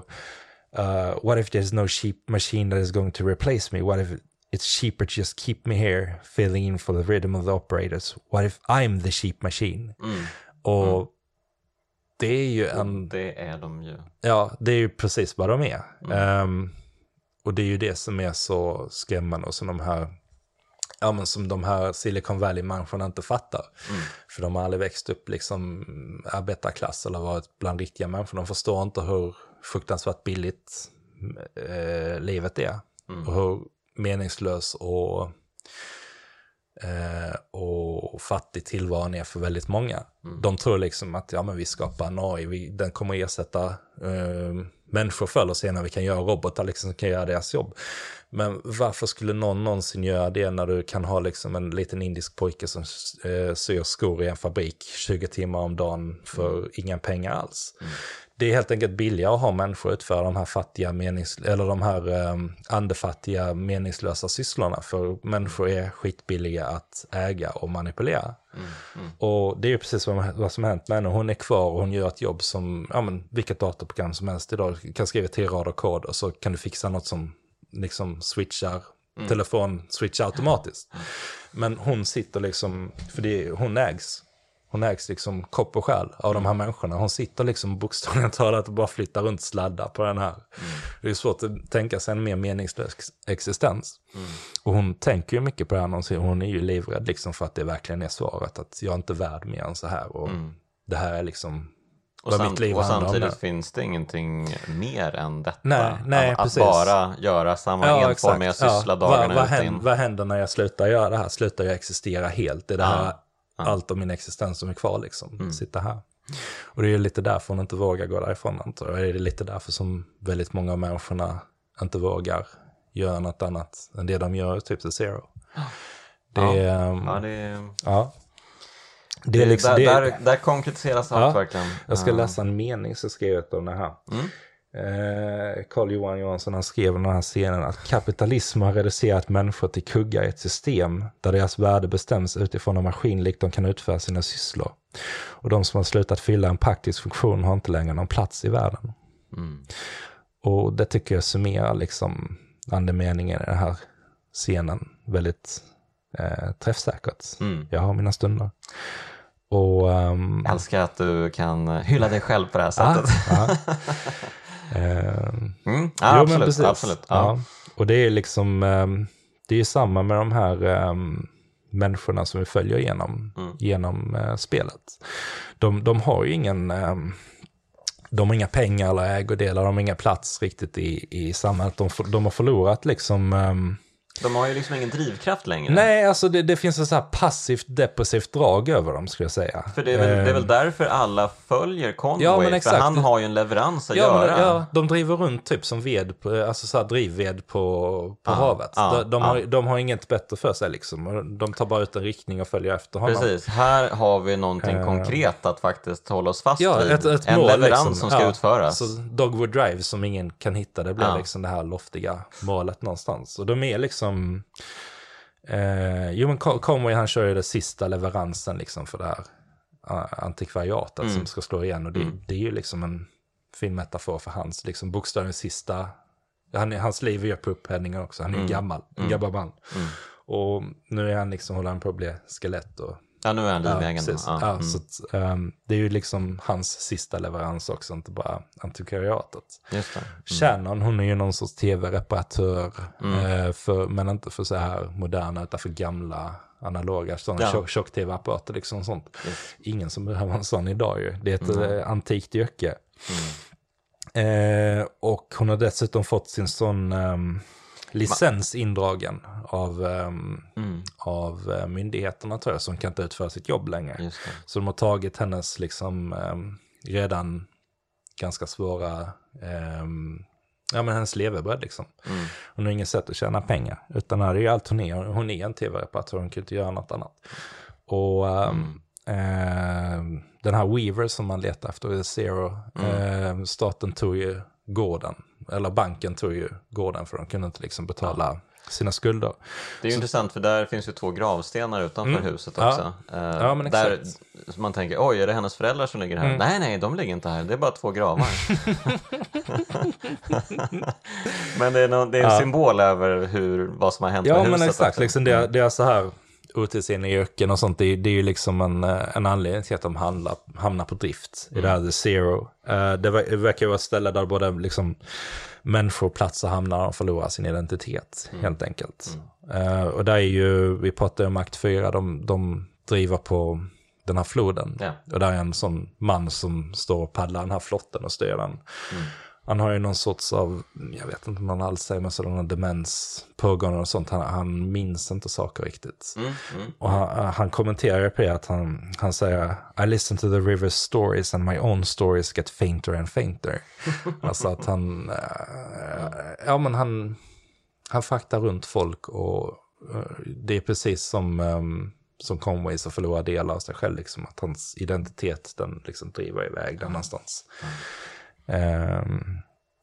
B: uh, what if there's no cheap machine that is going to replace me? What if it's cheaper to just keep me here, filling in for the rhythm of the operators? What if I'm the cheap machine?
A: Mm.
B: Och det är ju en...
A: Det är de ju.
B: Ja, det är ju precis vad de är. Ehm, och det är ju det som är så skrämmande och som de här, ja, men som de här Silicon Valley-människorna inte fattar. För de har aldrig växt upp liksom arbetarklass eller varit bland riktiga människor. De förstår inte hur fruktansvärt billigt eh, livet är. Och hur meningslös och och fattig tillvaron är för väldigt många. Mm. De tror liksom att ja, men vi skapar en AI, vi, den kommer ersätta eh, människor förr eller senare, vi kan göra robotar liksom, som kan göra deras jobb. Men varför skulle någon någonsin göra det när du kan ha liksom en liten indisk pojke som eh, syr skor i en fabrik 20 timmar om dagen för mm. inga pengar alls? Mm. Det är helt enkelt billigare att ha människor utföra de här fattiga menings eller de här eh, andefattiga meningslösa sysslorna. För människor är skitbilliga att äga och manipulera. Mm, mm. Och det är ju precis vad, vad som hänt med henne. Hon är kvar och hon gör ett jobb som, ja men vilket datorprogram som helst idag. Du kan skriva tio rader kod och så kan du fixa något som liksom switchar mm. telefon, switchar automatiskt. Men hon sitter liksom, för det, hon ägs hon ägs liksom kopp och själ av de här mm. människorna. Hon sitter liksom bokstavligen talat och bara flyttar runt sladdar på den här. Mm. Det är svårt att tänka sig en mer meningslös existens. Mm. Och hon tänker ju mycket på det här, hon är ju livrädd liksom för att det verkligen är svaret. Att jag är inte värd mer än så här. Och mm. det här är liksom
A: och, samt, mitt liv och samtidigt finns det ingenting mer än detta.
B: Nej, nej,
A: att, att bara göra samma ja, enformiga syssla ja. dagarna
B: vad, vad, händer, vad händer när jag slutar göra det här? Slutar jag existera helt? Är det här ja. Allt av min existens som är kvar liksom? Mm. Sitta här. Och det är lite därför hon inte vågar gå därifrån antar jag. Det är lite därför som väldigt många av människorna inte vågar göra något annat än det de gör, typ The Zero.
A: Det, ja. Um, ja, det...
B: ja.
A: Det är liksom, där, det, där, där konkretiseras allt ja, verkligen.
B: Jag ska läsa en mening så skrev jag om det här. Mm. Eh, Carl Johan Johansson han skrev den här scenen att kapitalism har reducerat människor till kuggar i ett system där deras värde bestäms utifrån hur maskinlikt de kan utföra sina sysslor. Och de som har slutat fylla en praktisk funktion har inte längre någon plats i världen. Mm. Och det tycker jag summerar liksom andemeningen i den här scenen väldigt eh, träffsäkert. Mm. Jag har mina stunder. Och, um,
A: jag älskar att du kan hylla dig själv på det här sättet.
B: Ja, ja. mm. ja absolut. Precis. absolut. Ja. Och det är liksom, um, det är samma med de här um, människorna som vi följer genom, mm. genom uh, spelet. De, de har ju ingen, de har inga pengar eller ägodelar, de har inga plats riktigt i, i samhället. De, de har förlorat liksom
A: de har ju liksom ingen drivkraft längre.
B: Nej, alltså det, det finns ett så här passivt depressivt drag över dem skulle jag säga.
A: För det är väl, det är väl eh. därför alla följer Conway, ja, men exakt. för han har ju en leverans att
B: ja,
A: göra.
B: Men, ja, de driver runt typ som ved, på, alltså så här drivved på, på ah, havet. Ah, de, de, ah. har, de har inget bättre för sig liksom. De tar bara ut en riktning och följer efter honom.
A: Precis, här har vi någonting uh, konkret att faktiskt hålla oss fast ja, vid. Ett, ett en mål, leverans liksom. som ska ja, utföras. Så
B: Dogwood Drive som ingen kan hitta, det blir liksom det här loftiga målet någonstans. Och de är liksom liksom... Eh, jo men Conway han kör ju den sista leveransen liksom för det här uh, antikvariatet mm. som ska slå igen. Och det, mm. det är ju liksom en fin metafor för hans liksom bokstavligen sista... Han, hans liv är ju på upphällningen också. Han är mm. gammal, en mm. gammal man. Mm. Och nu är han liksom, håller han på att bli skelett och
A: Ja, nu är han livegen.
B: Ja, ja. ja mm. så att, um, det är ju liksom hans sista leverans också, inte bara antikvariatet. Just det. Mm. Shannon, hon är ju någon sorts tv-reparatör, mm. eh, för, men inte för så här moderna, utan för gamla analoga sådana ja. tjock-tv-apparater. Liksom sånt. Yes. Ingen som behöver en sån idag ju. Det är ett mm. eh, antikt yrke. Mm. Eh, och hon har dessutom fått sin sån... Um, licens indragen av, um, mm. av uh, myndigheterna tror jag, som kan inte utföra sitt jobb längre. Så de har tagit hennes liksom um, redan ganska svåra, um, ja men hennes levebröd liksom. Mm. Hon har inget sätt att tjäna pengar, utan det är ju allt hon är. Hon är en tv-reparatör, hon kan inte göra något annat. Och mm. uh, den här Weaver som man letar efter, Zero, uh, staten tog ju gården eller banken tog ju gården för de kunde inte liksom betala sina skulder.
A: Det är ju så... intressant för där finns ju två gravstenar utanför mm. huset också. Ja. Uh, ja, där man tänker, oj är det hennes föräldrar som ligger här? Mm. Nej, nej, de ligger inte här, det är bara två gravar. men det är, no det är en ja. symbol över hur, vad som har hänt
B: ja,
A: med huset.
B: Ja, men exakt, liksom det, det är så här otidsenliga yrken och sånt, det, det är ju liksom en, eh, en anledning till att de handlar, hamnar på drift mm. i det här The Zero. Uh, det, verkar ju vara ett ställe där både liksom människor och platser hamnar och förlorar sin identitet, mm. helt enkelt. Mm. Uh, och där är ju, vi pratade om Akt 4, de, de driver på den här floden. Yeah. Och där är en sån man som står och paddlar den här flotten och styr den. Mm. han har ju någon sorts av, jag vet inte om han Alzheimers eller någon demens pågående och sånt. Han, han minns inte saker riktigt. Mm, mm. Och han, han kommenterar på det att han, han säger I listen to the river's stories and my own stories get fainter and fainter. alltså att han, äh, ja men han, han fraktar runt folk och äh, det är precis som um, som Conway så förlorar delar av sig själv, liksom, att hans identitet den liksom driver iväg där någonstans. Um,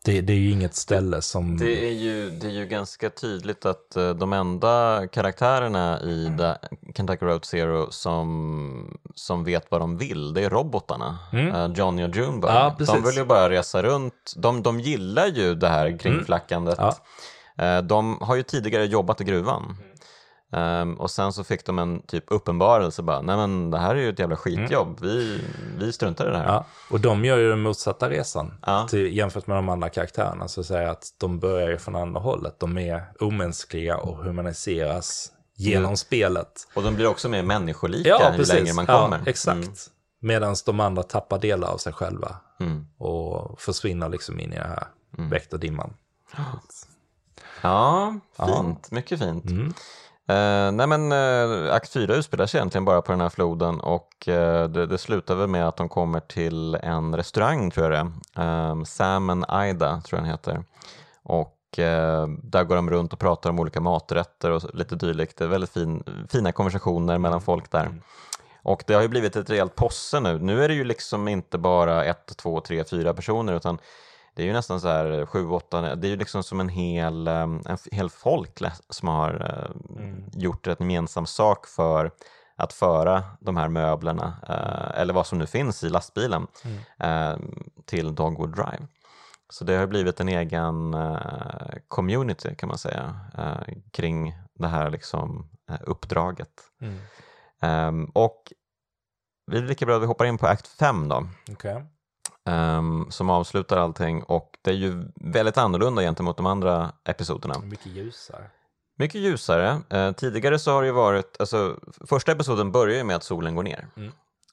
B: det, det, är ju inget ställe som...
A: Det är ju, det är ju ganska tydligt att uh, de enda karaktärerna i mm. Kentucky Road Zero som, som vet vad de vill, det är robotarna. Mm. Uh, Johnny och Junebug. Ja, de vill ju bara resa runt. De, de gillar ju det här kringflackandet. Mm. Ja. Uh, de har ju tidigare jobbat i gruvan. Mm. Um, och sen så fick de en typ uppenbarelse bara, nej men det här är ju ett jävla skitjobb, mm. vi, vi struntar i det här.
B: Ja, och de gör ju den motsatta resan ja. till, jämfört med de andra karaktärerna. Så att säga att de börjar ju från andra hållet, de är omänskliga och humaniseras genom mm. spelet.
A: Och de blir också mer människolika ja, ju längre man kommer.
B: Ja, exakt. Mm. Medan de andra tappar delar av sig själva mm. och försvinner liksom in i det här mm. väktardimman.
A: Ja, fint, mycket fint. Mm. Uh, nej men uh, akt 4 utspelar sig egentligen bara på den här floden och uh, det, det, slutar väl med att de kommer till en restaurang tror jag det Sam and Ida tror jag den heter. Och där går de runt och pratar om olika maträtter och lite dylikt. Det är väldigt fin, fina konversationer mellan folk där. Mm. Och det har ju blivit ett rejält posse nu. Nu är det ju liksom inte bara ett, två, tre, fyra personer utan det är ju nästan så här sju, åtta, det är ju liksom som en hel, en hel folk som har mm. gjort en gemensam sak för att föra de här möblerna, eller vad som nu finns i lastbilen, mm. till Dogwood Drive. Så det har blivit en egen community kan man säga kring det här liksom uppdraget. Mm. Um, och det är lika bra att vi hoppar in på akt 5 då.
B: Okay
A: um, som avslutar allting och det är ju väldigt annorlunda gentemot de andra episoderna.
B: Mycket ljusare.
A: Mycket ljusare. Uh, tidigare så har det ju varit, alltså första episoden börjar ju med att solen går ner mm.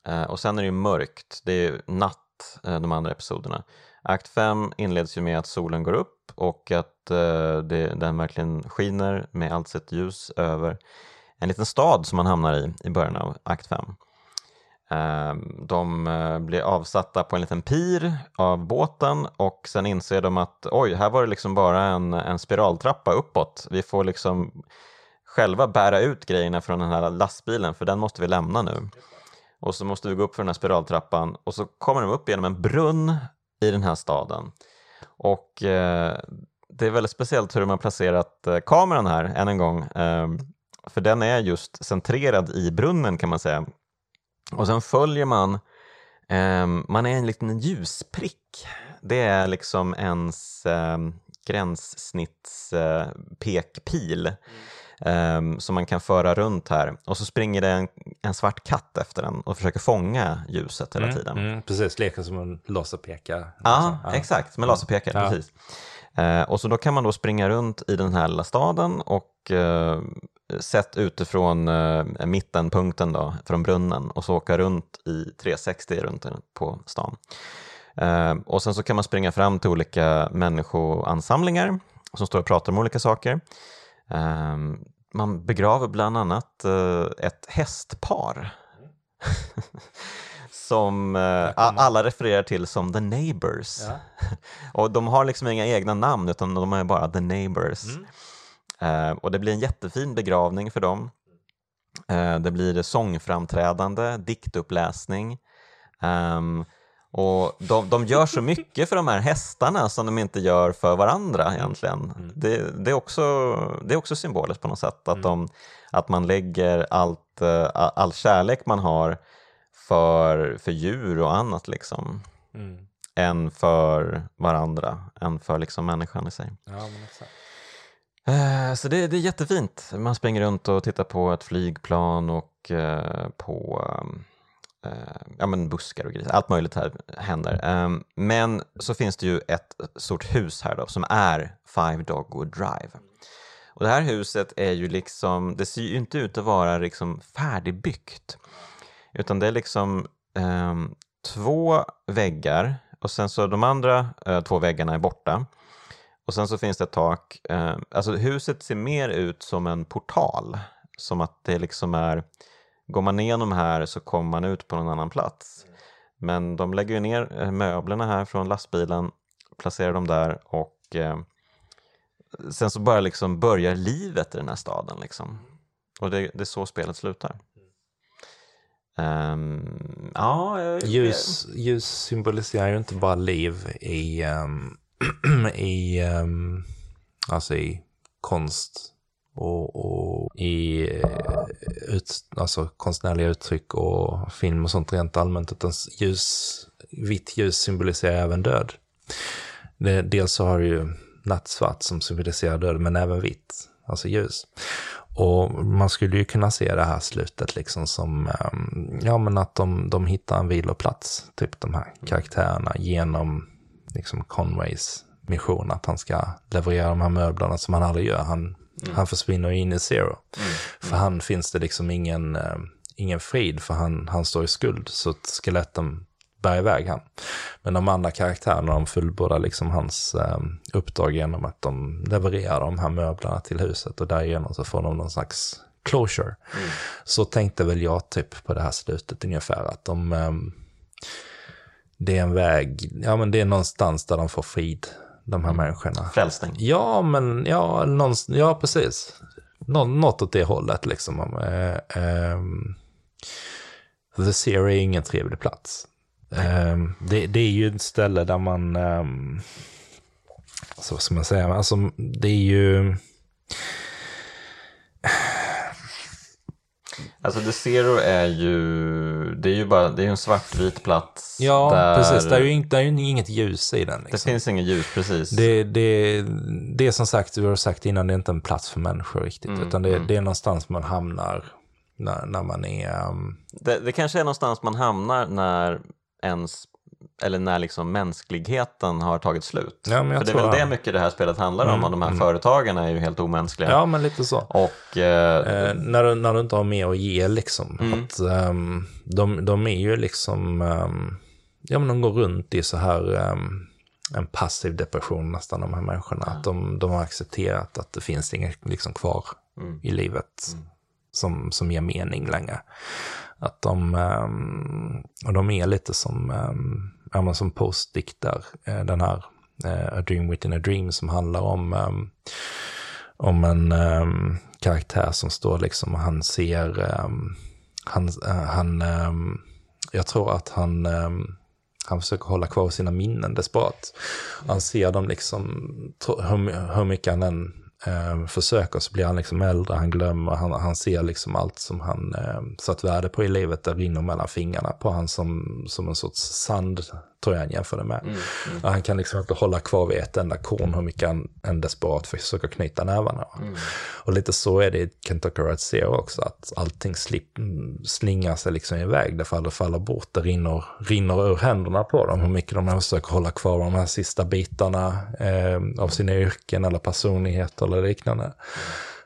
A: uh, och sen är det ju mörkt, det är natt uh, de andra episoderna. Akt 5 inleds ju med att solen går upp och att det, den verkligen skiner med allt sitt ljus över en liten stad som man hamnar i i början av akt 5. Ehm, de eh, blir avsatta på en liten pir av båten och sen inser de att oj, här var det liksom bara en, en spiraltrappa uppåt. Vi får liksom själva bära ut grejerna från den här lastbilen för den måste vi lämna nu. Och så måste vi gå upp för den här spiraltrappan och så kommer de upp genom en brunn i den här staden. Och eh, det är väldigt speciellt hur de har placerat eh, kameran här än en gång. Eh, för den är just centrerad i brunnen kan man säga. Och sen följer man, eh, man är en liten ljusprick. Det är liksom ens eh, gränssnittspekpil eh, mm. som man kan föra runt här. Och så springer det en, en, svart katt efter den och försöker fånga ljuset hela mm, tiden.
B: Mm, precis, leker som en laserpekare.
A: Ja, ja, exakt, med laserpekare. Ja. Precis. Eh, och så då kan man då springa runt i den här lilla staden och eh, sett utifrån eh, mittenpunkten då, från brunnen och så åka runt i 360 runt på stan. Eh, och sen så kan man springa fram till olika människoansamlingar som står och pratar om olika saker. Eh, man begraver bland annat eh, ett hästpar som eh, alla refererar till som The Neighbors. Ja. och de har liksom inga egna namn utan de är bara The Neighbors. Mm. Eh, och det blir en jättefin begravning för dem. Eh, det blir sångframträdande, diktuppläsning. Um, och de, de gör så mycket för de här hästarna som de inte gör för varandra mm. egentligen. Mm. Det, det, är också, det är också symboliskt på något sätt, att, mm. de, att man lägger allt, eh, all kärlek man har för, för djur och annat liksom. Mm. Än för varandra, än för liksom människan i sig.
B: Ja, men exakt.
A: Eh, så det, det, är jättefint. Man springer runt och tittar på ett flygplan och eh, på eh, ja, men buskar och grejer. Allt möjligt här händer. Ehm, men så finns det ju ett stort hus här då som är Five Dogwood Drive. Och det här huset är ju liksom, det ser ju inte ut att vara liksom färdigbyggt. Utan det är liksom ehm, två väggar och sen så de andra eh, två väggarna är borta. Och sen så finns det ett tak. Eh, alltså huset ser mer ut som en portal. Som att det liksom är, går man igenom här så kommer man ut på någon annan plats. Men de lägger ju ner eh, möblerna här från lastbilen, placerar dem där och eh, sen så bara liksom börjar livet i den här staden. Liksom. Och det, det är så spelet slutar. Um, ja, jag,
B: ljus, ljus symboliserar ju inte bara liv i, um, i, um, alltså i konst och, och i eh, ut, alltså konstnärliga uttryck och film och sånt rent allmänt. Utan ljus, vitt ljus symboliserar även död. Det, dels så har du ju nattsvart som symboliserar död, men även vitt, alltså ljus. Och man skulle ju kunna se det här slutet liksom som, ehm, ja men att de, de hittar en viloplats, typ de här karaktärerna, genom liksom Conways mission att han ska leverera de här möblerna som han aldrig gör. Han, mm. han försvinner in i zero. Mm. För han finns det liksom ingen, äh, ingen frid, för han, han står i skuld. Så skeletten bär iväg han. Men de andra karaktärerna de fullbordar liksom hans eh, uppdrag genom att de levererar de här möblerna till huset och därigenom så får de någon slags closure. Mm. Så tänkte väl jag typ på det här slutet ungefär att de eh, det är en väg, ja men det är någonstans där de får frid, de här mm. människorna.
A: Frälsning.
B: Ja, men ja, någonstans, ja precis. Nå, något åt det hållet liksom. Eh, eh, The Zero är ingen trevlig plats. Um, det, det, är ju ett ställe där man, alltså, vad ska man säga, alltså det är ju...
A: Alltså The Zero är ju, det är ju bara, det är en svartvit plats.
B: Ja, där... precis. Det är, ju, det är ju inget ljus i den. Liksom.
A: Det finns inget ljus, precis.
B: Det, det, det är som sagt, du har sagt innan, det är inte en plats för människor riktigt. Mm, utan det, mm. det är någonstans man hamnar när, när man är... Um...
A: Det, det kanske är någonstans man hamnar när ens eller när liksom mänskligheten har tagit slut. Ja, För det är väl det mycket det här spelet handlar om, mm, och de här mm. företagen är ju helt omänskliga.
B: Ja, men lite så.
A: Och, eh,
B: eh, när, du, när du inte har mer att ge liksom. Mm. Att, um, de, de är ju liksom, um, ja men de går runt i så här um, en passiv depression nästan, de här människorna. Ja. Att de, de har accepterat att det finns inget liksom kvar mm. i livet mm. som, som ger mening längre. Att de, ehm, och de är lite som, ehm, ja, men som postdiktar eh, den här eh, A Dream Within a Dream som handlar om, ehm, om en ehm, karaktär som står liksom och han ser, han, eh, han jag tror att han, han försöker hålla kvar sina minnen desperat. Han ser dem liksom, hur, hur mycket han än eh, försöker så blir han liksom äldre, han glömmer, han, han ser liksom allt som han eh, satt värde på i livet, det rinner mellan fingrarna på han som, som en sorts sand tror jag han jämför det med. Mm, mm. Han kan liksom inte hålla kvar vid ett enda korn hur mycket han än desperat försöker knyta nävarna. Mm. Och lite så är det i Kentucky Road Zero också, att allting slip, slingar sig liksom iväg, det faller, faller bort, det rinner, rinner ur händerna på dem, hur mycket de försöker hålla kvar de här sista bitarna eh, av sina yrken eller personligheter eller liknande.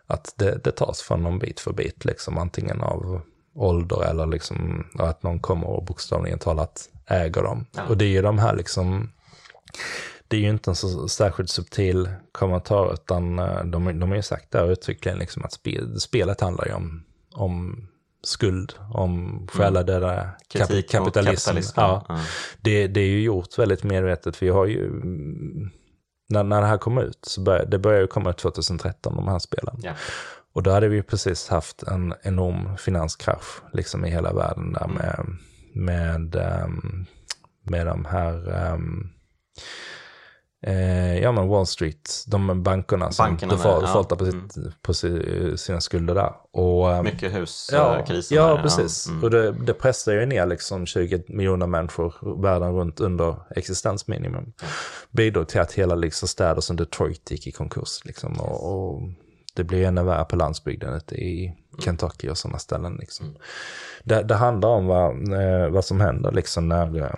B: Att det, det tas från dem bit för bit, liksom antingen av ålder eller liksom att någon kommer och bokstavligen talat äger dem. Ja. Och det är ju de här liksom, det är ju inte en så särskilt subtil kommentar utan eh, de, de har ju sagt där uttryckligen liksom att spel, spelet handlar ju om, om skuld, om själadöda mm. kap, kapitalism. Ja. Mm. Det, det är ju gjort väldigt medvetet. Vi har ju, när, när det här kom ut, så började, det började ju komma ut 2013, de här spelen. Ja. Och då hade vi precis haft en enorm finanskrasch liksom i hela världen där mm. Med, med, um, med de här um, Eh, ja men Wall Street, de bankerna som Bankerna defaultar ja. på, mm. på sina skulder där. Och,
A: um, Mycket huskriser.
B: Ja, ja, precis. Mm. Och det, det pressar ju ner liksom 20 miljoner människor världen runt under existensminimum. Bidrog till att hela liksom, städer som Detroit gick i konkurs. Liksom, och, och det blir ännu värre på landsbygden i. Kentucky och sådana ställen. Liksom. Mm. Det, det, handlar om vad, eh, vad som händer liksom när eh,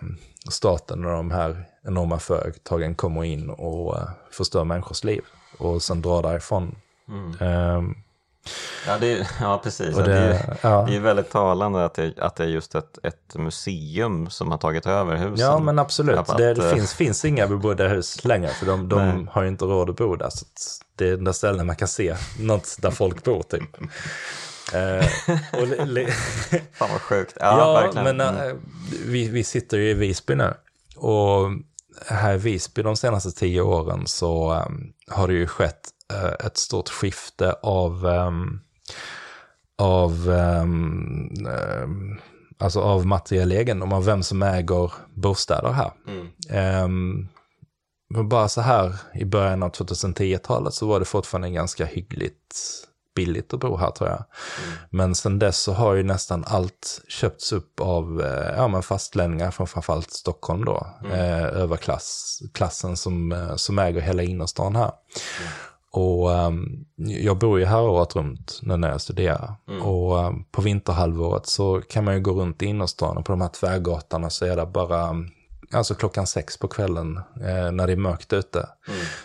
B: staten och de här enorma företagen kommer in och uh, förstör människors liv och sen drar därifrån. Mm. Um,
A: Ja, det, ja precis. Det,
B: det-
A: det, är,
B: ja.
A: det är väldigt talande att det, att det är just ett, ett museum som har tagit över husen.
B: Ja, men absolut.
A: För
B: det
A: att, eh,
B: finns, finns inga bebodda hus längre, för de, de har ju inte råd att bo där. Så att det är den där ställen man kan se något där folk bor, typ. Eh, och li, li,
A: Fan vad sjukt. Ja,
B: ja,
A: verkligen.
B: men eh, vi, vi sitter ju i Visby nu. Och här i Visby de senaste tio åren så eh, har det ju skett eh, ett stort skifte av, ehm, av, ehm, alltså av materiell egendom, av vem som äger bostäder här.
A: Mm.
B: Um, men bara så här i början av 2010-talet så var det fortfarande ganska hyggligt billigt att bo här tror jag. Men sen dess så har ju nästan allt köpts upp av eh, ja, men fastlänningar från framförallt Stockholm då. Eh, överklass, klassen som, eh, som äger hela innerstan här. Och ehm, jag bor ju här året runt nu när jag studerar. Och ehm, på vinterhalvåret så kan man ju gå runt i innerstan och på de här tvärgatorna så är det bara, alltså klockan sex på kvällen eh, när det är mörkt ute,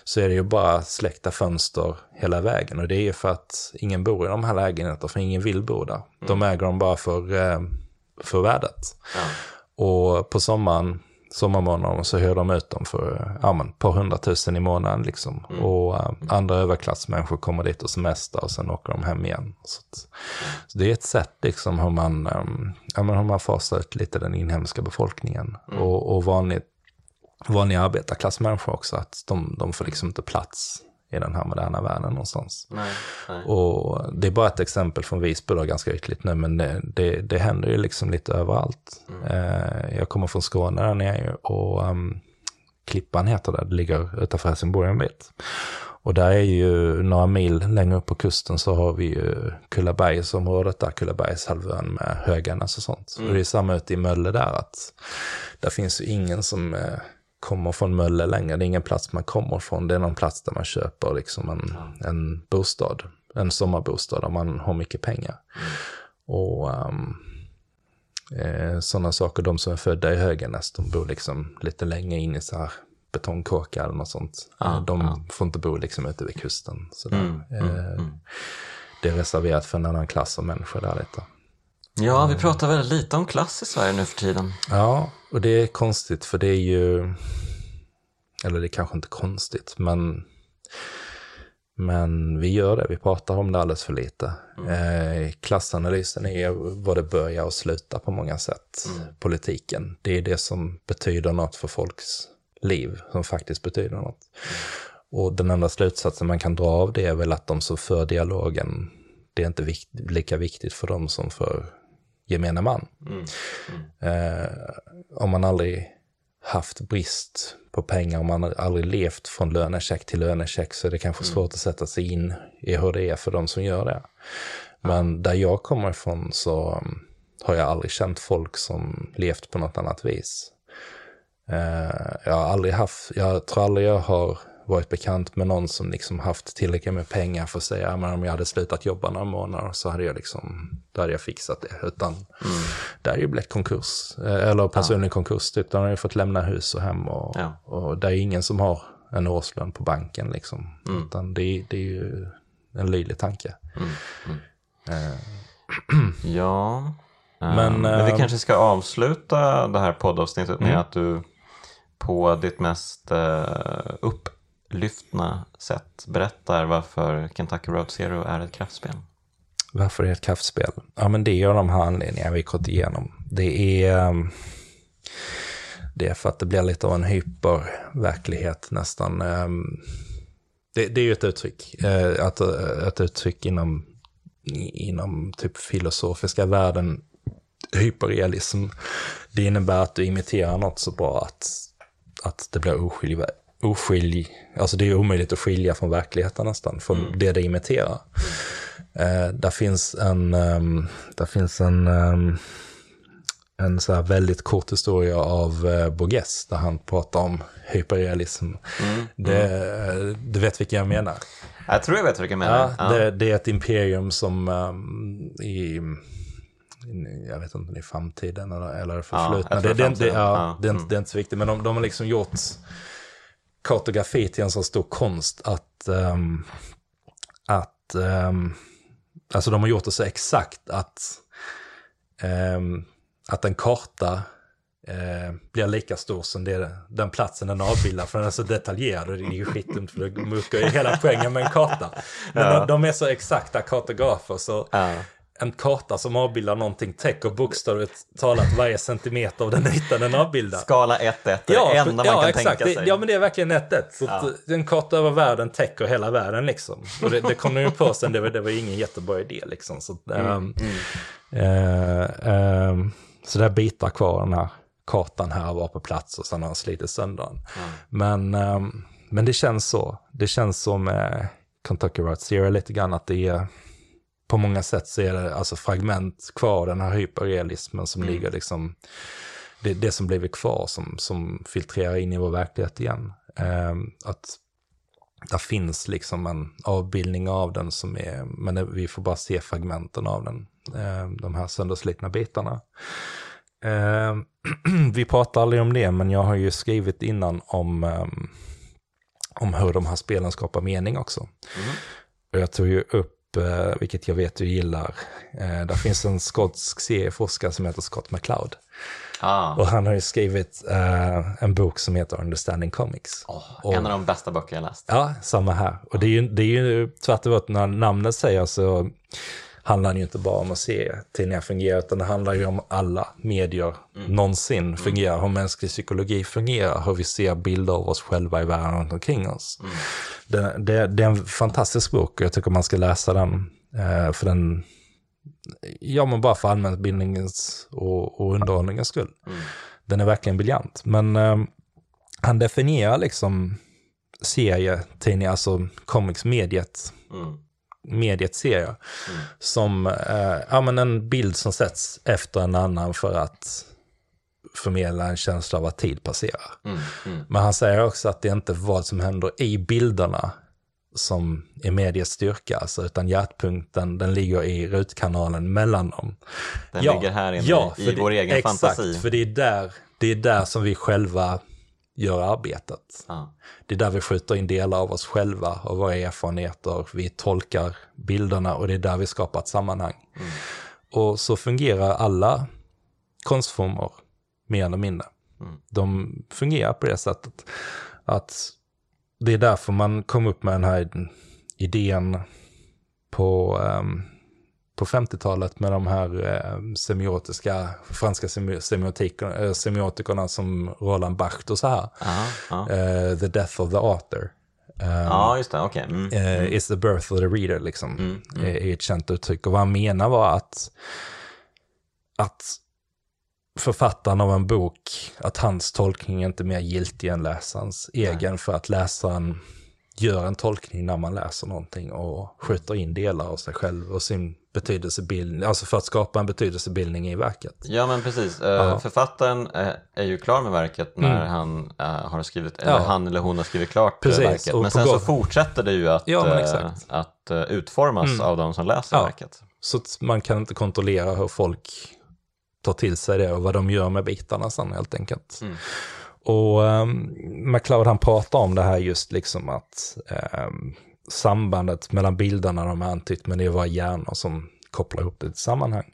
B: så är det ju bara släckta fönster hela vägen. Och det är ju för att ingen bor i de här lägenheterna, för ingen vill bo där. De äger dem bara för, eh, för värdet.
A: Ja.
B: Och på sommaren, sommarmånaderna så hyr de ut dem för ja, men, ett par hundratusen i månaden. Liksom. Och eh, andra överklassmänniskor kommer dit och semestrar och sen åker de hem igen. Så, att, så det är ett sätt liksom hur man, um, ja, men hur man fasar ut lite den inhemska befolkningen. Och, och vanligt, vanliga arbetarklassmänniskor också, att de, de får liksom inte plats i den här moderna världen någonstans.
A: Nej, nej.
B: Och det är bara ett exempel från Visby då, ganska ytligt nu, men det, det, det händer ju liksom lite överallt. Eh, jag kommer från Skåne där nere och um, Klippan heter det, det ligger utanför Helsingborg en bit. Och där är ju några mil längre upp på kusten så har vi ju Kullabergsområdet där, Kullabergshalvön med Höganäs och sånt. Och det är samma ute i Mölle där, att där finns ju ingen som eh, kommer från Mölle längre. Det är ingen plats man kommer från. Det är någon plats där man köper liksom en, en bostad. En sommarbostad där man har mycket pengar. Och um, eh, sådana saker, de som är födda i Höganäs, de bor liksom lite längre in i så här betongkåkar eller något sånt.
A: Ja,
B: de
A: ja.
B: får inte bo liksom ute vid kusten. Sådär.
A: Mm, mm,
B: eh,
A: mm.
B: Det är reserverat för en annan klass av människor där lite.
A: Ja, vi pratar väldigt lite om klass i Sverige nu för tiden.
B: Ja, och det är konstigt för det är ju, eller det är kanske inte konstigt, men, men vi gör det, vi pratar om det alldeles för lite. Eh, klassanalysen är var det börjar och slutar på många sätt, politiken. Det är det som betyder något för folks liv, som faktiskt betyder något. Och den enda slutsatsen man kan dra av det är väl att de som för dialogen, det är inte vikt, lika viktigt för dem som för gemene man. Eh, om man aldrig haft brist på pengar, om man aldrig levt från lönecheck till lönecheck så är det kanske svårt att sätta sig in i hur det är för de som gör det. Men där jag kommer ifrån så um, har jag aldrig känt folk som levt på något annat vis. Eh, jag har aldrig haft, jag tror aldrig jag har varit bekant med någon som liksom haft tillräckligt med pengar för att säga, "Ja, men om jag hade slutat jobba några månader så hade jag liksom, då hade jag fixat det. Utan det är ju blivit konkurs, eh, eller personlig konkurs, typ. Då har jag fått lämna hus och hem och,
A: Ja.
B: och det är ingen som har en årslön på banken liksom. Utan det, är- det är ju en löjlig tanke. Eh,
A: Ja. Eh,
B: Men,
A: Men, vi kanske ska avsluta det här poddavsnittet med
B: Mm.
A: att du på ditt mest uh, upplyftna sätt berättar varför Kentucky Road Zero är ett kraftspel.
B: Varför är det ett kraftspel? Ja, men det är av de här anledningarna vi gått igenom. Det är, ehm, det är för att det blir lite av en hyperverklighet nästan. Ehm. Det, det är ju ett uttryck, eh, ett, eh, ett uttryck inom, inom typ filosofiska världen, hyperrealism. Det innebär att du imiterar något så bra att, att det blir oskiljbart oskilj, alltså det är omöjligt att skilja från verkligheten nästan, från det det imiterar. Eh, där finns en, ehm, där finns en, ehm, en så väldigt kort historia av uh, Borges där han pratar om hyperrealism. Det, du vet vilken jag menar?
A: Jag tror jag vet vilka du menar.
B: Ja, det, det är ett imperium som ehm, i, jag vet inte om det är framtiden eller, eller förflutna.
A: jag tror
B: det, det, det, ja,
A: Ja,
B: det, är inte, det är inte så viktigt, men de, de har liksom gjort kartografi till en så stor konst att, ehm, att ehm, alltså de har gjort det så exakt att, eh, att en karta eh, blir lika stor som det, den platsen den avbildar. För den är så detaljerad och det är ju skitdumt för det muckar ju hela poängen med en karta. Men ja. de, de, är så exakta kartografer så ja. En karta som avbildar någonting täcker bokstavligt talat varje centimeter av den ytan den avbildar.
A: Skala 1-1, ja, det enda man ja, kan exakt. tänka sig.
B: ja, men det är verkligen 1-1. Så ja. en karta över världen täcker hela världen liksom. Och det, det kom ju på sen, det var, det var ingen jättebra idé liksom. Så, mm, um, mm. Uh, um, så det bitar kvar den här kartan här var på plats och sen har han slitit sönder den. Mm. Men, um, men det känns så. Det känns som med Kentucky Route Zero lite grann att det är på många sätt så är det alltså fragment kvar, den här hyperrealismen som mm. ligger liksom, det, det som blivit kvar som, som filtrerar in i vår verklighet igen. Um, att där finns liksom en avbildning av den som är, men vi får bara se fragmenten av den, um, de här sönderslitna bitarna. Eh, vi pratar aldrig om det, men jag har ju skrivit innan om, um, om hur de här spelen skapar mening också. Mm. Och jag tog ju upp, vilket jag vet du gillar, uh, där finns en skotsk serieforskare som heter Scott McCloud. Ah. Och han har ju skrivit uh, en bok som heter Understanding Comics.
A: Oh, och, en av de bästa böcker jag läst.
B: Ja, samma här. Och det är ju, det är ju tvärt emot när namnet säger så handlar ju inte bara om att se tidningar fungera, utan det handlar ju om alla medier mm. någonsin mm. fungerar, hur mänsklig psykologi fungerar, hur vi ser bilder av oss själva i världen runt omkring oss. Mm. Det, det, det, är en fantastisk bok och jag tycker man ska läsa den, eh, för den, ja men bara för allmänbildningens och, och underhållningens skull. Mm. Den är verkligen briljant, men eh, han definierar liksom serietidningar, alltså comics-mediet, mm mediet ser jag. Mm. Som eh, ja, men en bild som sätts efter en annan för att förmedla en känsla av att tid passerar. Mm. Mm. Men han säger också att det är inte vad som händer i bilderna som är mediets styrka, alltså, utan hjärtpunkten den ligger i rutkanalen mellan dem.
A: Den ja, ligger här inne ja, i, i vår egen
B: exakt,
A: fantasi.
B: Exakt, för det är, där, det är där som vi själva gör arbetet. Ah. Det är där vi skjuter in delar av oss själva och våra erfarenheter. Vi tolkar bilderna och det är där vi skapar ett sammanhang. Mm. Och så fungerar alla konstformer, mer eller mindre. Mm. De fungerar på det sättet att det är därför man kom upp med den här idén på um, på 50-talet med de här eh, semiotiska, franska semiotikerna, eh, semiotikerna som Roland Bacht och så här. Aha, aha. Eh, the Death of the Author.
A: Um, ja, just det, okej. Okay. Mm,
B: eh, mm. Is the birth of the reader, liksom, mm, mm. är ett känt uttryck. Och vad han menar var att, att författaren av en bok, att hans tolkning är inte mer giltig än läsarens egen, för att läsaren gör en tolkning när man läser någonting och skjuter in delar av sig själv och sin betydelsebildning, alltså för att skapa en betydelsebildning i verket.
A: Ja men precis, uh, författaren är, är ju klar med verket när mm. han uh, har skrivit, eller ja. han eller hon har skrivit klart precis. verket. Men sen så fortsätter det ju att, ja, att utformas mm. av de som läser ja. verket.
B: Så man kan inte kontrollera hur folk tar till sig det och vad de gör med bitarna sen helt enkelt. Mm. Och um, McLeod han pratar om det här just liksom att um, sambandet mellan bilderna de har antytt, men det är våra hjärnor som kopplar ihop det till sammanhang.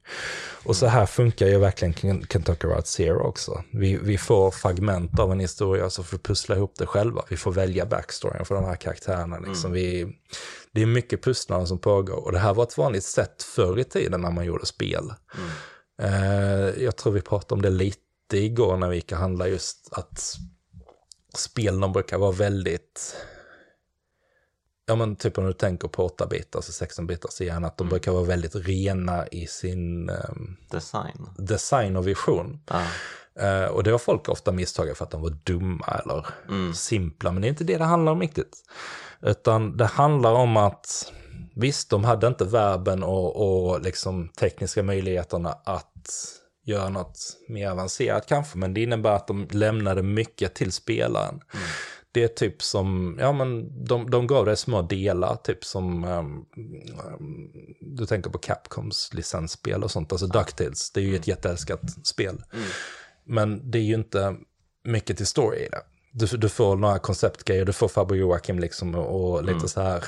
B: Och så här funkar ju verkligen Kentucky Route Zero också. Vi, vi får fragment av en historia, så får vi pussla ihop det själva. Vi får välja backstoryn för de här karaktärerna. Liksom. Mm. Vi, det är mycket pusslande som pågår. Och det här var ett vanligt sätt förr i tiden när man gjorde spel. Mm. Uh, jag tror vi pratade om det lite igår när vi gick och handlade, just att spelen brukar vara väldigt ja men typ om du tänker på 8-bitars och 16-bitars igen, att de mm. brukar vara väldigt rena i sin um,
A: design.
B: design och vision. Ah. Uh, och det har folk ofta misstagit för att de var dumma eller mm. simpla, men det är inte det det handlar om riktigt. Utan det handlar om att visst, de hade inte verben och, och liksom tekniska möjligheterna att göra något mer avancerat kanske, men det innebär att de lämnade mycket till spelaren. Mm det är typ som, ja men de, de gav dig små delar, typ som, um, du tänker på Capcoms licensspel och sånt, alltså Ducktails, det är ju ett mm. jätteälskat spel. Mm. Men det är ju inte mycket till story i det. Du, du får några konceptgrejer, du får Fabio Joakim liksom och, och lite mm. så här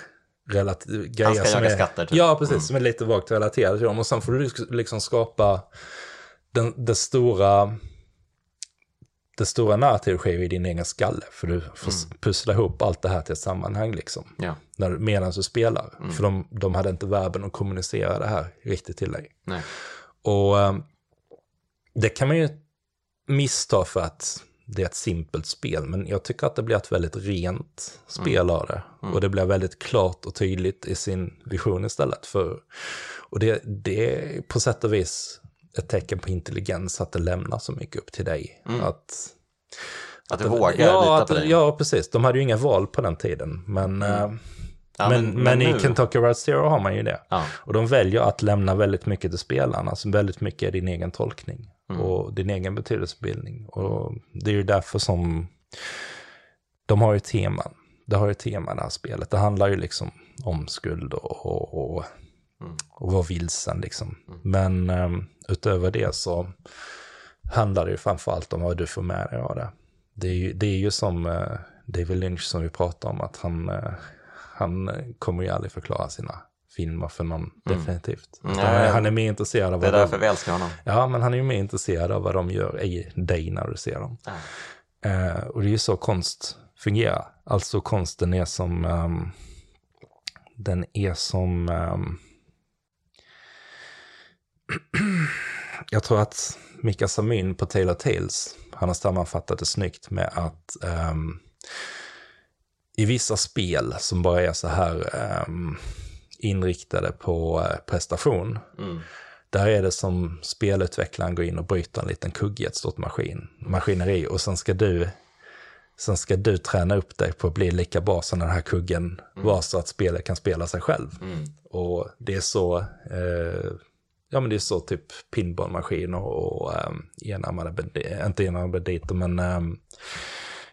B: relat- grejer
A: Han ska
B: som
A: jaga
B: är,
A: skatter, typ.
B: Ja, precis,
A: Mm.
B: som är lite vagt relaterade till dem. Och sen får du liksom skapa den, det stora det stora narrativet sker i din egen skalle, för du får
A: Mm.
B: pussla ihop allt det här till ett sammanhang liksom.
A: Ja.
B: När, medan du spelar.
A: Mm.
B: För de, de hade inte verben att kommunicera det här riktigt till dig.
A: Nej.
B: Och eh, det kan man ju missta för att det är ett simpelt spel, men jag tycker att det blir ett väldigt rent spel av det.
A: Mm.
B: Och det blir väldigt klart och tydligt i sin vision istället. För, och det, det är på sätt och vis ett tecken på intelligens att det lämnar så mycket upp till dig.
A: Mm.
B: Att,
A: Att du vågar
B: ja,
A: lita
B: att,
A: på dig.
B: Ja, precis. De hade ju inga val på den tiden. Men,
A: Mm.
B: eh,
A: Ja,
B: men, men,
A: nu-
B: i Kentucky Route Zero har man ju det.
A: Ja.
B: Och de väljer att lämna väldigt mycket till spelarna, alltså väldigt mycket är din egen tolkning
A: Mm.
B: och din egen betydelsebildning. Och det är ju därför som de har ju teman. Det har ju tema det här spelet. Det handlar ju liksom om skuld och, och, och,
A: Mm.
B: och vara vilsen liksom.
A: Mm.
B: Men um, utöver det så handlar det ju framförallt om vad du får med dig av det. Det är ju, det är ju som uh, David Lynch som vi pratade om, att han, uh, han eh, kommer ju aldrig förklara sina filmer för någon,
A: Mm.
B: definitivt. Utan han- Han är mer intresserad av
A: Det är
B: vad
A: därför
B: de,
A: vi älskar honom.
B: Ja, men han är ju mer intresserad av vad de gör i dig när du ser dem.
A: Ja.
B: Eh, och det är ju så konst fungerar. Alltså konsten är som, ehm, den är som, ehm, jag tror att Mika Samin på Taylor Tales, han har sammanfattat det snyggt med att ehm, i vissa spel som bara är så här ehm, inriktade på eh, prestation,
A: Mm.
B: där är det som spelutvecklaren går in och bryter en liten kugge i ett stort maskin, maskineri och sen ska du Sen ska du träna upp dig på att bli lika bra som den här kuggen var så att spelet kan spela sig själv.
A: Mm.
B: Och det är så, eh, ja men det är så typ pinballmaskin och, eh, enarmade inte enarmade banditer men eh,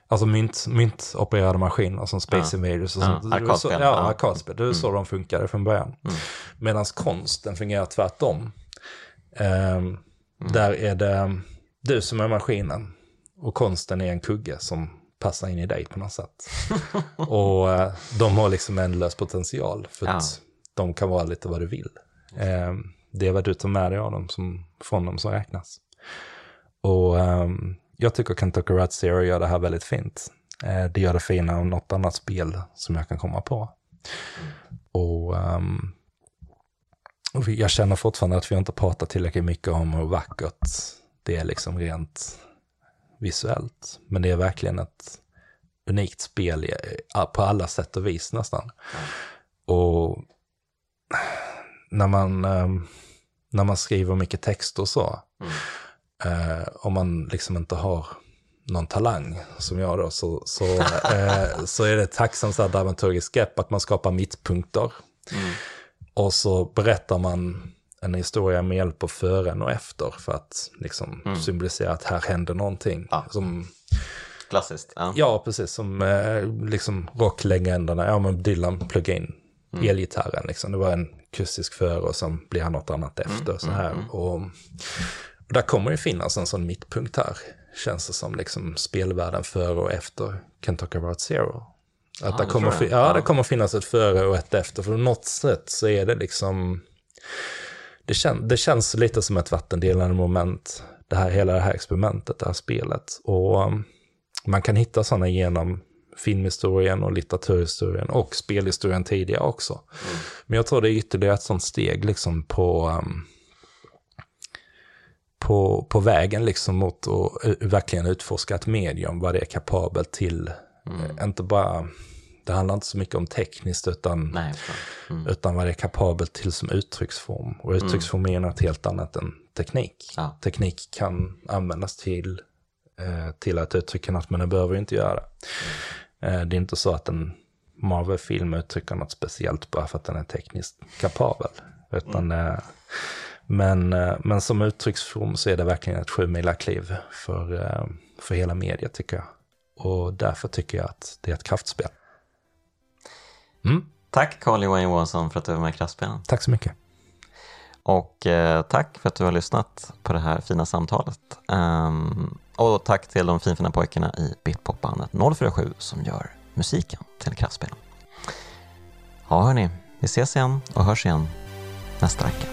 B: alltså mynt, myntopererade maskiner som Space
A: Ja.
B: Invaders och
A: Ja,
B: sånt. Det är så-
A: arkadspel.
B: Ja,
A: Ja.
B: arkadspel. Det är så de funkade från början.
A: Mm.
B: Medan konsten fungerar tvärtom. Ehm, Där är det du som är maskinen och konsten är en kugge som passar in i dig på något sätt. och eh, de har liksom ändlös potential för
A: Ja.
B: att de kan vara lite vad du vill. Ehm, det är vad du tar med dig av dem som, från dem som räknas. Och um, jag tycker Kentucky Route Zero gör det här väldigt fint. Eh, det gör det finare än något annat spel som jag kan komma på. Och, um, och jag känner fortfarande att vi inte pratar tillräckligt mycket om hur vackert det är liksom rent visuellt. Men det är verkligen ett unikt spel på alla sätt och vis nästan. Och när man, ehm, när man skriver mycket text och så,
A: Mm.
B: eh, om man liksom inte har någon talang som jag då, så, så, eh, så är det tacksamt så här dramaturgiskt grepp att man skapar mittpunkter.
A: Mm.
B: Och så berättar man en historia med hjälp av fören och efter för att liksom
A: Mm.
B: symbolisera att här händer någonting.
A: Ja.
B: Som,
A: Klassiskt. Ja.
B: ja, precis som eh, liksom rocklegenderna, ja men Dylan plugga in
A: Mm.
B: elgitarren liksom. Det var en akustisk före och sen blir han något annat efter. så här. Och, och där kommer ju finnas en sån mittpunkt här, känns det som, liksom spelvärlden före och efter Kentucky Route Zero. Att
A: Ja,
B: det,
A: det
B: kommer, ja,
A: Ja.
B: det kommer finnas ett före och ett efter. För på något sätt så är det liksom... Det, kän, det känns lite som ett vattendelande moment, det här, hela det här experimentet, det här spelet. Och um, man kan hitta sådana genom filmhistorien och litteraturhistorien och spelhistorien tidigare också. Men jag tror det är ytterligare ett sånt steg liksom på, um, på, på vägen liksom mot att verkligen utforska ett medium, vad det är kapabelt till.
A: Mm.
B: Inte bara, det handlar inte så mycket om tekniskt utan,
A: Nej, mm.
B: utan vad det är kapabelt till som uttrycksform. Och uttrycksform är något helt annat än teknik.
A: Ja.
B: Teknik kan användas till, eh, till att uttrycka något, men det behöver ju inte göra det. Eh, det är inte så att en Marvel-film uttrycker något speciellt bara för att den är tekniskt kapabel. Utan, eh, men, eh, men som uttrycksform så är det verkligen ett sjumilakliv för, för hela mediet tycker jag. Och därför tycker jag att det är ett kraftspel. Mm,
A: Tack Carl-Johan Johansson för att du var med i Kraftspelen.
B: tack så mycket.
A: Och eh, tack för att du har lyssnat på det här fina samtalet. Ehm, och tack till de finfina pojkarna i Bitpopbandet 047 som gör musiken till Kraftspelen. Ja hörni, vi ses igen och hörs igen nästa vecka.